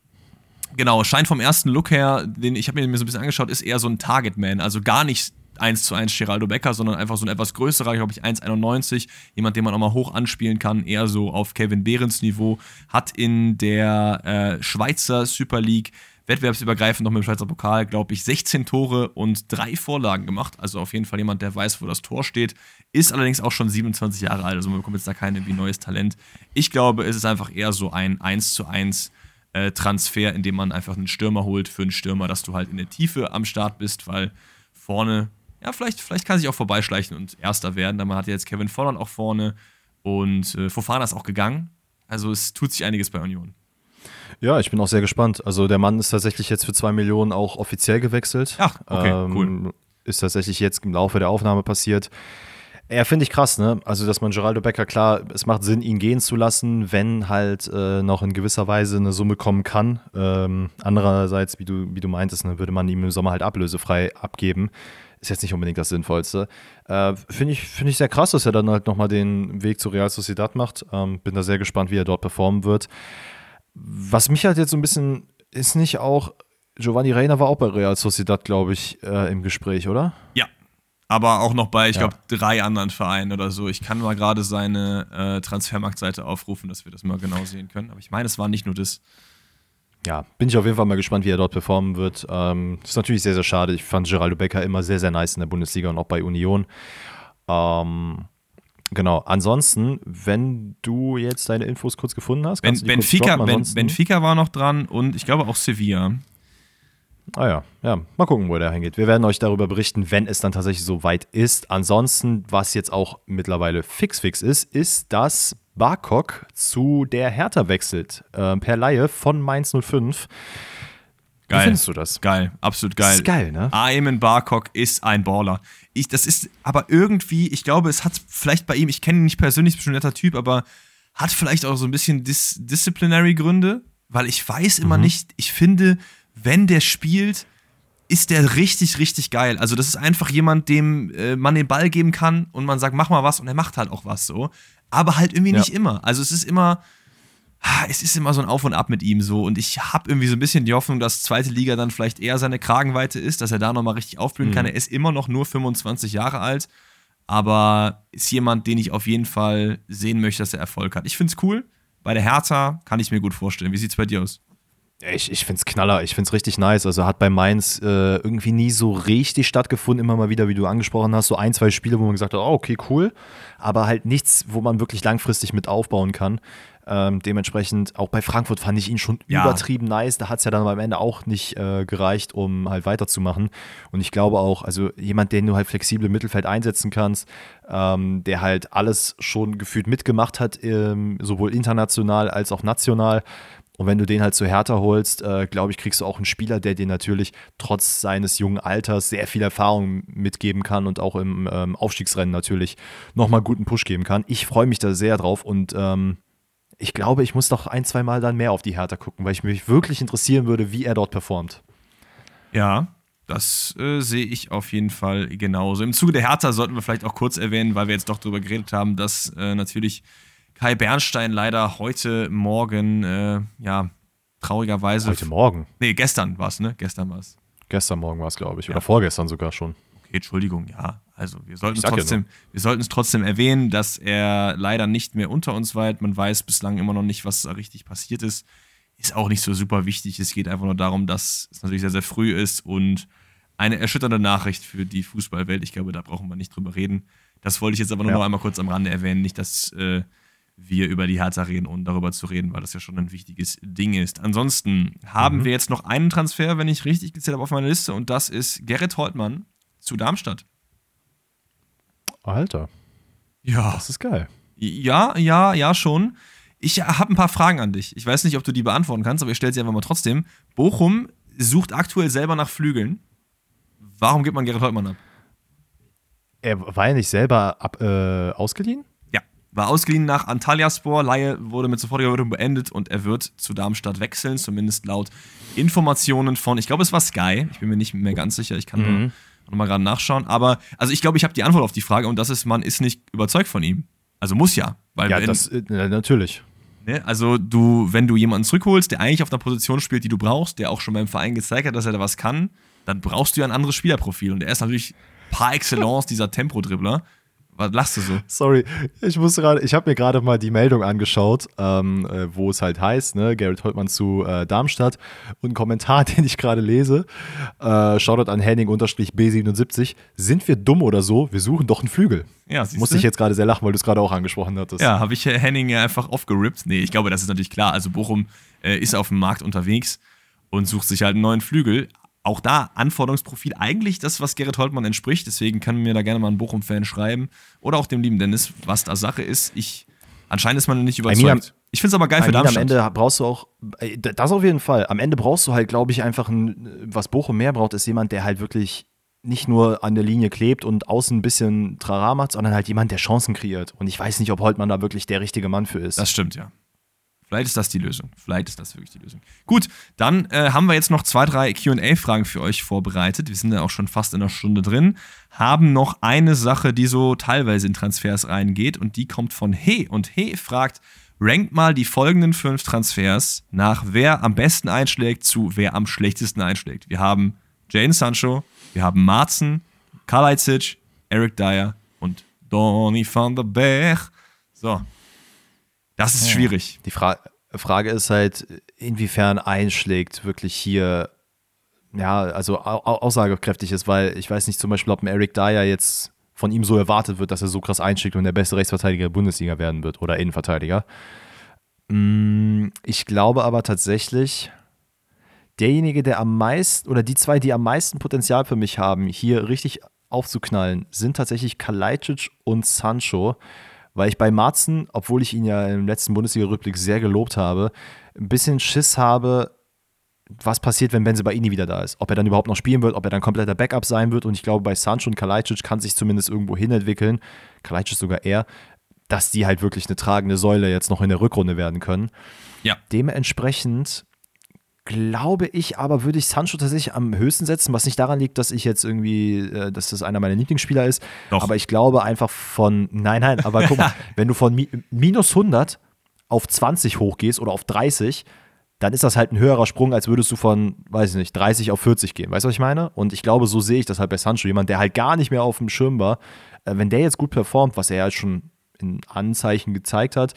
Genau, scheint vom ersten Look her, den ich habe mir so ein bisschen angeschaut, ist eher so ein Target-Man. Also gar nicht 1 zu 1 Geraldo Becker, sondern einfach so ein etwas größerer, glaube ich, 1,91. Jemand, den man auch mal hoch anspielen kann, eher so auf Kevin Behrens Niveau. Hat in der äh, Schweizer Super League wettbewerbsübergreifend noch mit dem Schweizer Pokal, glaube ich, 16 Tore und drei Vorlagen gemacht. Also auf jeden Fall jemand, der weiß, wo das Tor steht. Ist allerdings auch schon 27 Jahre alt, also man bekommt jetzt da kein irgendwie neues Talent. Ich glaube, es ist einfach eher so ein 1 zu 1 äh, Transfer, in dem man einfach einen Stürmer holt für einen Stürmer, dass du halt in der Tiefe am Start bist, weil vorne, ja, vielleicht, vielleicht kann sich auch vorbeischleichen und Erster werden. Da man hat ja jetzt Kevin Volland auch vorne und äh, Fofana ist auch gegangen. Also es tut sich einiges bei Union. Ja, ich bin auch sehr gespannt. Also der Mann ist tatsächlich jetzt für zwei Millionen auch offiziell gewechselt. Ach, okay, ähm, cool. Ist tatsächlich jetzt im Laufe der Aufnahme passiert. Ja, finde ich krass, ne? Also, dass man Geraldo Becker, klar, es macht Sinn, ihn gehen zu lassen, wenn halt äh, noch in gewisser Weise eine Summe kommen kann. Ähm, andererseits, wie du, wie du meintest, ne, würde man ihm im Sommer halt ablösefrei abgeben. Ist jetzt nicht unbedingt das Sinnvollste. Äh, finde ich, find ich sehr krass, dass er dann halt nochmal den Weg zu Real Sociedad macht. Ähm, bin da sehr gespannt, wie er dort performen wird. Was mich halt jetzt so ein bisschen, ist nicht auch, Giovanni Reina war auch bei Real Sociedad, glaube ich, äh, im Gespräch, oder? Ja, aber auch noch bei, ich glaube, drei anderen Vereinen oder so. Ich kann mal gerade seine äh, Transfermarktseite aufrufen, dass wir das mal genau sehen können. Aber ich meine, es war nicht nur das. Ja, bin ich auf jeden Fall mal gespannt, wie er dort performen wird. Ähm, ist natürlich sehr, sehr schade. Ich fand Geraldo Becker immer sehr, sehr nice in der Bundesliga und auch bei Union. Ähm, genau. Ansonsten, wenn du jetzt deine Infos kurz gefunden hast, kannst ben, Benfica, ben, Benfica war noch dran und ich glaube auch Sevilla. Ah ja, ja, mal gucken, wo der hingeht. Wir werden euch darüber berichten, wenn es dann tatsächlich so weit ist. Ansonsten, was jetzt auch mittlerweile fix fix ist, ist, dass Barkok zu der Hertha wechselt. Äh, per Laie von Mainz 05. Geil. Wie findest du das? Geil, absolut geil. Das ist geil, ne? Ayman Barkok ist ein Baller. Ich, das ist aber irgendwie, ich glaube, es hat vielleicht bei ihm, ich kenne ihn nicht persönlich, ist ein netter Typ, aber hat vielleicht auch so ein bisschen Dis Disciplinary Gründe, weil ich weiß immer mhm. nicht, ich finde, wenn der spielt, ist der richtig, richtig geil. Also, das ist einfach jemand, dem äh, man den Ball geben kann und man sagt, mach mal was und er macht halt auch was so. Aber halt irgendwie ja. nicht immer. Also, es ist immer, es ist immer so ein Auf und Ab mit ihm so. Und ich habe irgendwie so ein bisschen die Hoffnung, dass zweite Liga dann vielleicht eher seine Kragenweite ist, dass er da nochmal richtig aufblühen mhm. kann. Er ist immer noch nur 25 Jahre alt, aber ist jemand, den ich auf jeden Fall sehen möchte, dass er Erfolg hat. Ich finde es cool. Bei der Hertha kann ich mir gut vorstellen. Wie sieht es bei dir aus? Ich, ich finde es knaller, ich finde es richtig nice. Also hat bei Mainz äh, irgendwie nie so richtig stattgefunden, immer mal wieder, wie du angesprochen hast, so ein, zwei Spiele, wo man gesagt hat, oh, okay, cool, aber halt nichts, wo man wirklich langfristig mit aufbauen kann. Ähm, dementsprechend, auch bei Frankfurt fand ich ihn schon ja. übertrieben nice. Da hat es ja dann am Ende auch nicht äh, gereicht, um halt weiterzumachen. Und ich glaube auch, also jemand, den du halt flexibel im Mittelfeld einsetzen kannst, ähm, der halt alles schon gefühlt mitgemacht hat, ähm, sowohl international als auch national, und wenn du den halt zu Hertha holst, äh, glaube ich, kriegst du auch einen Spieler, der dir natürlich trotz seines jungen Alters sehr viel Erfahrung mitgeben kann und auch im ähm, Aufstiegsrennen natürlich nochmal guten Push geben kann. Ich freue mich da sehr drauf und ähm, ich glaube, ich muss doch ein, zwei Mal dann mehr auf die Hertha gucken, weil ich mich wirklich interessieren würde, wie er dort performt. Ja, das äh, sehe ich auf jeden Fall genauso. Im Zuge der Hertha sollten wir vielleicht auch kurz erwähnen, weil wir jetzt doch darüber geredet haben, dass äh, natürlich Kai Bernstein leider heute Morgen, äh, ja, traurigerweise. Heute Morgen? Nee, gestern war es, ne? Gestern war es. Gestern Morgen war es, glaube ich. Ja. Oder vorgestern sogar schon. Okay, Entschuldigung, ja. Also wir sollten es trotzdem, wir sollten es trotzdem erwähnen, dass er leider nicht mehr unter uns weilt. Man weiß bislang immer noch nicht, was da richtig passiert ist. Ist auch nicht so super wichtig. Es geht einfach nur darum, dass es natürlich sehr, sehr früh ist und eine erschütternde Nachricht für die Fußballwelt. Ich glaube, da brauchen wir nicht drüber reden. Das wollte ich jetzt aber nur ja. noch einmal kurz am Rande erwähnen. Nicht, dass äh, wir über die Hertha reden und darüber zu reden, weil das ja schon ein wichtiges Ding ist. Ansonsten haben mhm. wir jetzt noch einen Transfer, wenn ich richtig gezählt habe, auf meiner Liste und das ist Gerrit Holtmann zu Darmstadt. Alter. Ja. Das ist geil. Ja, ja, ja, schon. Ich habe ein paar Fragen an dich. Ich weiß nicht, ob du die beantworten kannst, aber ich stelle sie einfach mal trotzdem. Bochum sucht aktuell selber nach Flügeln. Warum gibt man Gerrit Holtmann ab? Er war ja nicht selber ab, äh, ausgeliehen? War ausgeliehen nach Antalyaspor, Laie wurde mit sofortiger Wirkung beendet und er wird zu Darmstadt wechseln, zumindest laut Informationen von, ich glaube, es war Sky, ich bin mir nicht mehr ganz sicher, ich kann mhm. nur mal gerade nachschauen, aber also ich glaube, ich habe die Antwort auf die Frage und das ist, man ist nicht überzeugt von ihm. Also muss ja. Weil ja, das, äh, natürlich. Ne? Also du, wenn du jemanden zurückholst, der eigentlich auf einer Position spielt, die du brauchst, der auch schon beim Verein gezeigt hat, dass er da was kann, dann brauchst du ja ein anderes Spielerprofil. Und er ist natürlich par excellence dieser Tempo-Dribbler. Was lachst du so? Sorry, ich muss gerade, ich habe mir gerade mal die Meldung angeschaut, ähm, äh, wo es halt heißt, ne, Gerrit Holtmann zu äh, Darmstadt und ein Kommentar, den ich gerade lese, äh, Shoutout an Henning-B77, sind wir dumm oder so? Wir suchen doch einen Flügel. Ja, Musste ich jetzt gerade sehr lachen, weil du es gerade auch angesprochen hattest. Ja, habe ich Henning ja einfach aufgerippt. Nee, ich glaube, das ist natürlich klar. Also Bochum äh, ist auf dem Markt unterwegs und sucht sich halt einen neuen Flügel auch da Anforderungsprofil eigentlich das, was Gerrit Holtmann entspricht. Deswegen kann mir da gerne mal ein Bochum-Fan schreiben. Oder auch dem lieben Dennis, was da Sache ist. Ich, anscheinend ist man nicht überzeugt. ich finde es aber geil für Darmstadt. Am Ende brauchst du auch, das auf jeden Fall. Am Ende brauchst du halt, glaube ich, einfach, ein, was Bochum mehr braucht, ist jemand, der halt wirklich nicht nur an der Linie klebt und außen ein bisschen Trara macht, sondern halt jemand, der Chancen kreiert. Und ich weiß nicht, ob Holtmann da wirklich der richtige Mann für ist. Das stimmt, ja. Vielleicht ist das die Lösung. Vielleicht ist das wirklich die Lösung. Gut, dann äh, haben wir jetzt noch zwei, drei QA-Fragen für euch vorbereitet. Wir sind ja auch schon fast in einer Stunde drin. Haben noch eine Sache, die so teilweise in Transfers reingeht und die kommt von He. Und He fragt, rankt mal die folgenden fünf Transfers nach wer am besten einschlägt zu wer am schlechtesten einschlägt. Wir haben Jane Sancho, wir haben Marzen, Kalajdzic, Eric Dyer und Donny van der Berg. So, das ist ja. schwierig. Die Fra Frage ist halt, inwiefern einschlägt wirklich hier, ja, also aussagekräftig ist, weil ich weiß nicht zum Beispiel, ob ein Eric Dyer jetzt von ihm so erwartet wird, dass er so krass einschlägt und der beste Rechtsverteidiger der Bundesliga werden wird oder Innenverteidiger. Mm, ich glaube aber tatsächlich, derjenige, der am meisten oder die zwei, die am meisten Potenzial für mich haben, hier richtig aufzuknallen, sind tatsächlich Kalajdzic und Sancho weil ich bei Marzen, obwohl ich ihn ja im letzten Bundesliga-Rückblick sehr gelobt habe, ein bisschen Schiss habe, was passiert, wenn Benze Baini wieder da ist. Ob er dann überhaupt noch spielen wird, ob er dann kompletter Backup sein wird. Und ich glaube, bei Sancho und Kalajdzic kann sich zumindest irgendwo hin entwickeln, Kalajdzic sogar eher, dass die halt wirklich eine tragende Säule jetzt noch in der Rückrunde werden können. Ja. Dementsprechend glaube ich aber, würde ich Sancho tatsächlich am höchsten setzen, was nicht daran liegt, dass ich jetzt irgendwie, äh, dass das einer meiner Lieblingsspieler ist. Doch. Aber ich glaube einfach von, nein, nein, aber guck mal, wenn du von mi minus 100 auf 20 hochgehst oder auf 30, dann ist das halt ein höherer Sprung, als würdest du von, weiß ich nicht, 30 auf 40 gehen. Weißt du, was ich meine? Und ich glaube, so sehe ich das halt bei Sancho. Jemand, der halt gar nicht mehr auf dem Schirm war. Äh, wenn der jetzt gut performt, was er ja schon in Anzeichen gezeigt hat,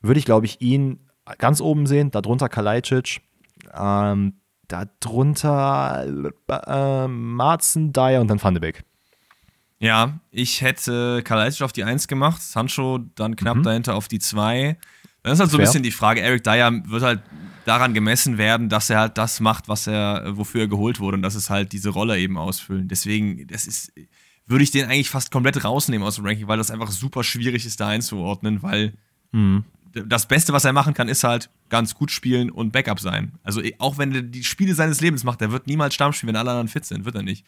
würde ich, glaube ich, ihn ganz oben sehen. Darunter Kalajdzic, ähm, darunter äh, Marzen, Dyer und dann Van de Beek. Ja, ich hätte Kalajdzic auf die 1 gemacht, Sancho dann knapp mhm. dahinter auf die 2. Dann ist halt so ein bisschen die Frage, Eric Dyer wird halt daran gemessen werden, dass er halt das macht, was er, wofür er geholt wurde und das ist halt diese Rolle eben ausfüllen. Deswegen, das ist, würde ich den eigentlich fast komplett rausnehmen aus dem Ranking, weil das einfach super schwierig ist, da einzuordnen, weil mhm das Beste, was er machen kann, ist halt ganz gut spielen und Backup sein. Also eh, auch wenn er die Spiele seines Lebens macht, er wird niemals Stamm spielen, wenn alle anderen fit sind, wird er nicht.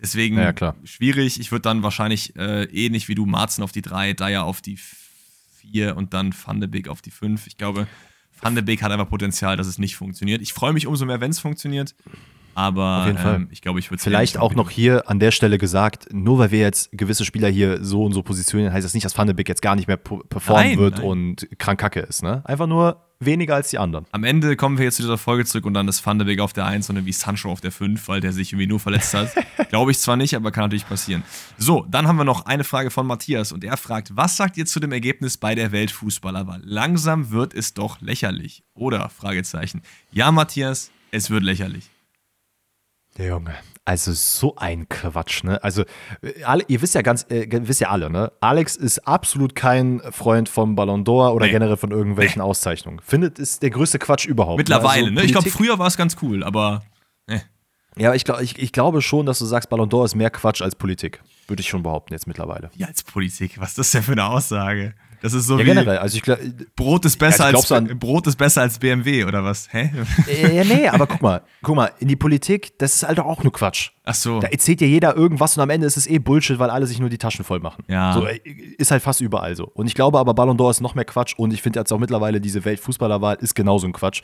Deswegen ja, schwierig. Ich würde dann wahrscheinlich äh, ähnlich wie du Marzen auf die 3, Dyer auf die 4 und dann Van de Beek auf die 5. Ich glaube, Van de Beek hat einfach Potenzial, dass es nicht funktioniert. Ich freue mich umso mehr, wenn es funktioniert. Aber ähm, ich glaube, ich würde Vielleicht auch noch hier an der Stelle gesagt, nur weil wir jetzt gewisse Spieler hier so und so positionieren, heißt das nicht, dass Van de Beek jetzt gar nicht mehr performen nein, wird nein. und krank kacke ist. Ne? Einfach nur weniger als die anderen. Am Ende kommen wir jetzt zu dieser Folge zurück und dann ist Van de Beek auf der 1 und dann wie Sancho auf der 5, weil der sich irgendwie nur verletzt hat. glaube ich zwar nicht, aber kann natürlich passieren. So, dann haben wir noch eine Frage von Matthias und er fragt, was sagt ihr zu dem Ergebnis bei der Weltfußballerwahl? Langsam wird es doch lächerlich. Oder? Fragezeichen. Ja, Matthias, es wird lächerlich. Der Junge. Also so ein Quatsch, ne? Also äh, alle, ihr wisst ja ganz, äh, wisst ja alle, ne? Alex ist absolut kein Freund vom Ballon d'Or oder nee. generell von irgendwelchen nee. Auszeichnungen. Findet ist der größte Quatsch überhaupt. Ne? Mittlerweile, also, ne? Ich glaube, früher war es ganz cool, aber. Eh. Ja, ich, glaub, ich, ich glaube schon, dass du sagst, Ballon d'Or ist mehr Quatsch als Politik. Würde ich schon behaupten jetzt mittlerweile. Ja, als Politik. Was ist das denn für eine Aussage? Das ist so ja, wie generell. Also ich glaub, Brot ist besser ja, als Brot ist besser als BMW oder was? Hä? Ja, nee, aber guck mal, guck mal, in die Politik, das ist halt auch nur Quatsch. Ach so. Da erzählt ja jeder irgendwas und am Ende ist es eh Bullshit, weil alle sich nur die Taschen voll machen. Ja. So, ist halt fast überall so. Und ich glaube aber, Ballon d'Or ist noch mehr Quatsch und ich finde jetzt auch mittlerweile diese Weltfußballerwahl ist genauso ein Quatsch.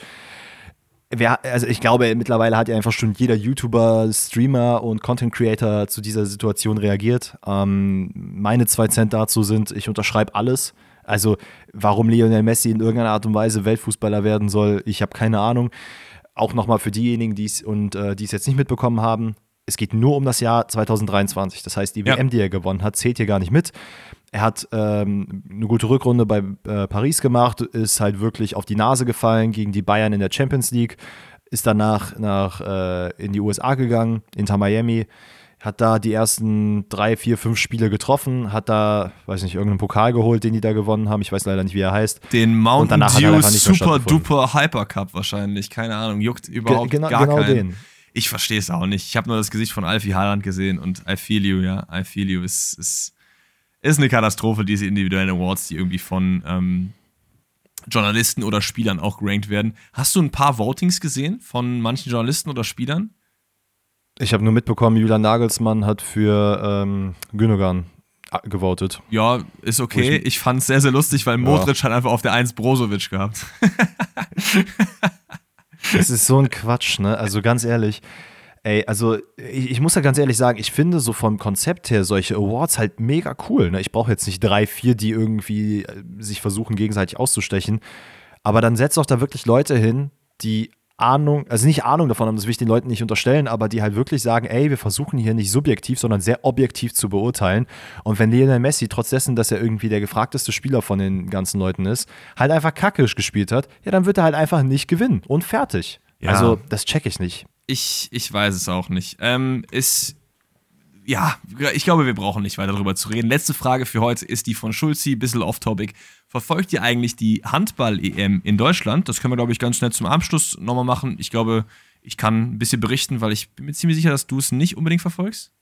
Wer, also ich glaube, mittlerweile hat ja einfach schon jeder YouTuber, Streamer und Content Creator zu dieser Situation reagiert. Ähm, meine zwei Cent dazu sind, ich unterschreibe alles Also, warum Lionel Messi in irgendeiner Art und Weise Weltfußballer werden soll, ich habe keine Ahnung. Auch nochmal für diejenigen, die es und äh, die es jetzt nicht mitbekommen haben, es geht nur um das Jahr 2023. Das heißt, die ja. WM, die er gewonnen hat, zählt hier gar nicht mit. Er hat ähm, eine gute Rückrunde bei äh, Paris gemacht, ist halt wirklich auf die Nase gefallen gegen die Bayern in der Champions League, ist danach nach, äh, in die USA gegangen, Inter Miami, hat da die ersten drei, vier, fünf Spiele getroffen, hat da, weiß nicht, irgendeinen Pokal geholt, den die da gewonnen haben. Ich weiß leider nicht, wie er heißt. Den Mountain Dew Super Duper Hyper Cup wahrscheinlich. Keine Ahnung, juckt überhaupt Ge genau, gar genau keinen. den. Ich verstehe es auch nicht. Ich habe nur das Gesicht von Alfie Haaland gesehen und I feel you, ja. I feel you ist, ist, ist eine Katastrophe, diese individuellen Awards, die irgendwie von ähm, Journalisten oder Spielern auch gerankt werden. Hast du ein paar Votings gesehen von manchen Journalisten oder Spielern? Ich habe nur mitbekommen, Julian Nagelsmann hat für ähm, Gündogan gewotet. Ja, ist okay. Ich, ich fand es sehr, sehr lustig, weil Modric ja. hat einfach auf der 1 Brozovic gehabt. das ist so ein Quatsch, ne? Also ganz ehrlich. Ey, also ich, ich, muss ja ganz ehrlich sagen, ich finde so vom Konzept her solche Awards halt mega cool. Ne? Ich brauche jetzt nicht drei, vier, die irgendwie äh, sich versuchen, gegenseitig auszustechen. Aber dann setzt doch da wirklich Leute hin, die Ahnung, also nicht Ahnung davon haben, das will ich den Leuten nicht unterstellen, aber die halt wirklich sagen, ey, wir versuchen hier nicht subjektiv, sondern sehr objektiv zu beurteilen. Und wenn Lionel Messi, trotz dessen, dass er irgendwie der gefragteste Spieler von den ganzen Leuten ist, halt einfach kackisch gespielt hat, ja, dann wird er halt einfach nicht gewinnen und fertig. Ja. Also, das check ich nicht. Ich, ich weiß es auch nicht. Ähm, ist ja, ich glaube, wir brauchen nicht weiter darüber zu reden. Letzte Frage für heute ist die von Schulzi, bisschen off-topic. Verfolgt ihr eigentlich die Handball-EM in Deutschland? Das können wir, glaube ich, ganz schnell zum Abschluss nochmal machen. Ich glaube, ich kann ein bisschen berichten, weil ich bin mir ziemlich sicher, dass du es nicht unbedingt verfolgst.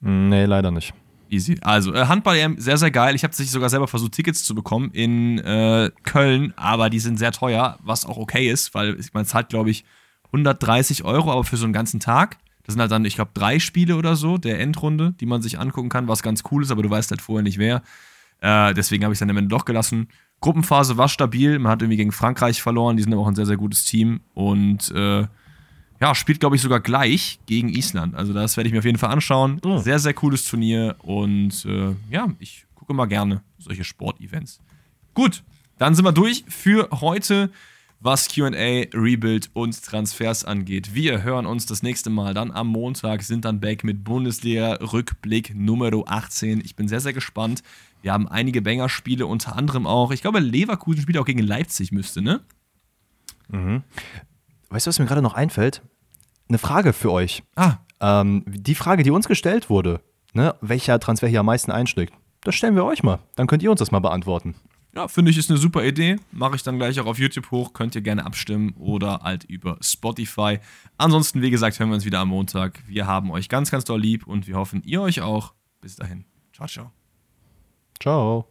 Nee, leider nicht. Easy. Also, äh, Handball-EM, sehr, sehr geil. Ich habe sich sogar selber versucht, Tickets zu bekommen in äh, Köln, aber die sind sehr teuer, was auch okay ist, weil man zahlt, glaube ich, 130 Euro, aber für so einen ganzen Tag. Das sind halt dann, ich glaube, drei Spiele oder so der Endrunde, die man sich angucken kann, was ganz cool ist, aber du weißt halt vorher nicht wer. Äh, deswegen habe ich es dann am Ende doch gelassen. Gruppenphase war stabil, man hat irgendwie gegen Frankreich verloren, die sind aber auch ein sehr, sehr gutes Team und äh, ja, spielt, glaube ich, sogar gleich gegen Island. Also das werde ich mir auf jeden Fall anschauen. Oh. Sehr, sehr cooles Turnier und äh, ja, ich gucke mal gerne solche Sportevents. Gut, dann sind wir durch für heute was QA, Rebuild und Transfers angeht. Wir hören uns das nächste Mal dann am Montag, sind dann back mit Bundesliga-Rückblick Nummer 18. Ich bin sehr, sehr gespannt. Wir haben einige Banger-Spiele, unter anderem auch, ich glaube, Leverkusen spielt auch gegen Leipzig, müsste, ne? Mhm. Weißt du, was mir gerade noch einfällt? Eine Frage für euch. Ah. Ähm, die Frage, die uns gestellt wurde, ne, welcher Transfer hier am meisten einschlägt, das stellen wir euch mal. Dann könnt ihr uns das mal beantworten. Ja, finde ich, ist eine super Idee. Mache ich dann gleich auch auf YouTube hoch. Könnt ihr gerne abstimmen oder halt über Spotify. Ansonsten, wie gesagt, hören wir uns wieder am Montag. Wir haben euch ganz, ganz doll lieb und wir hoffen, ihr euch auch. Bis dahin. Ciao, ciao. Ciao.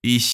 Ich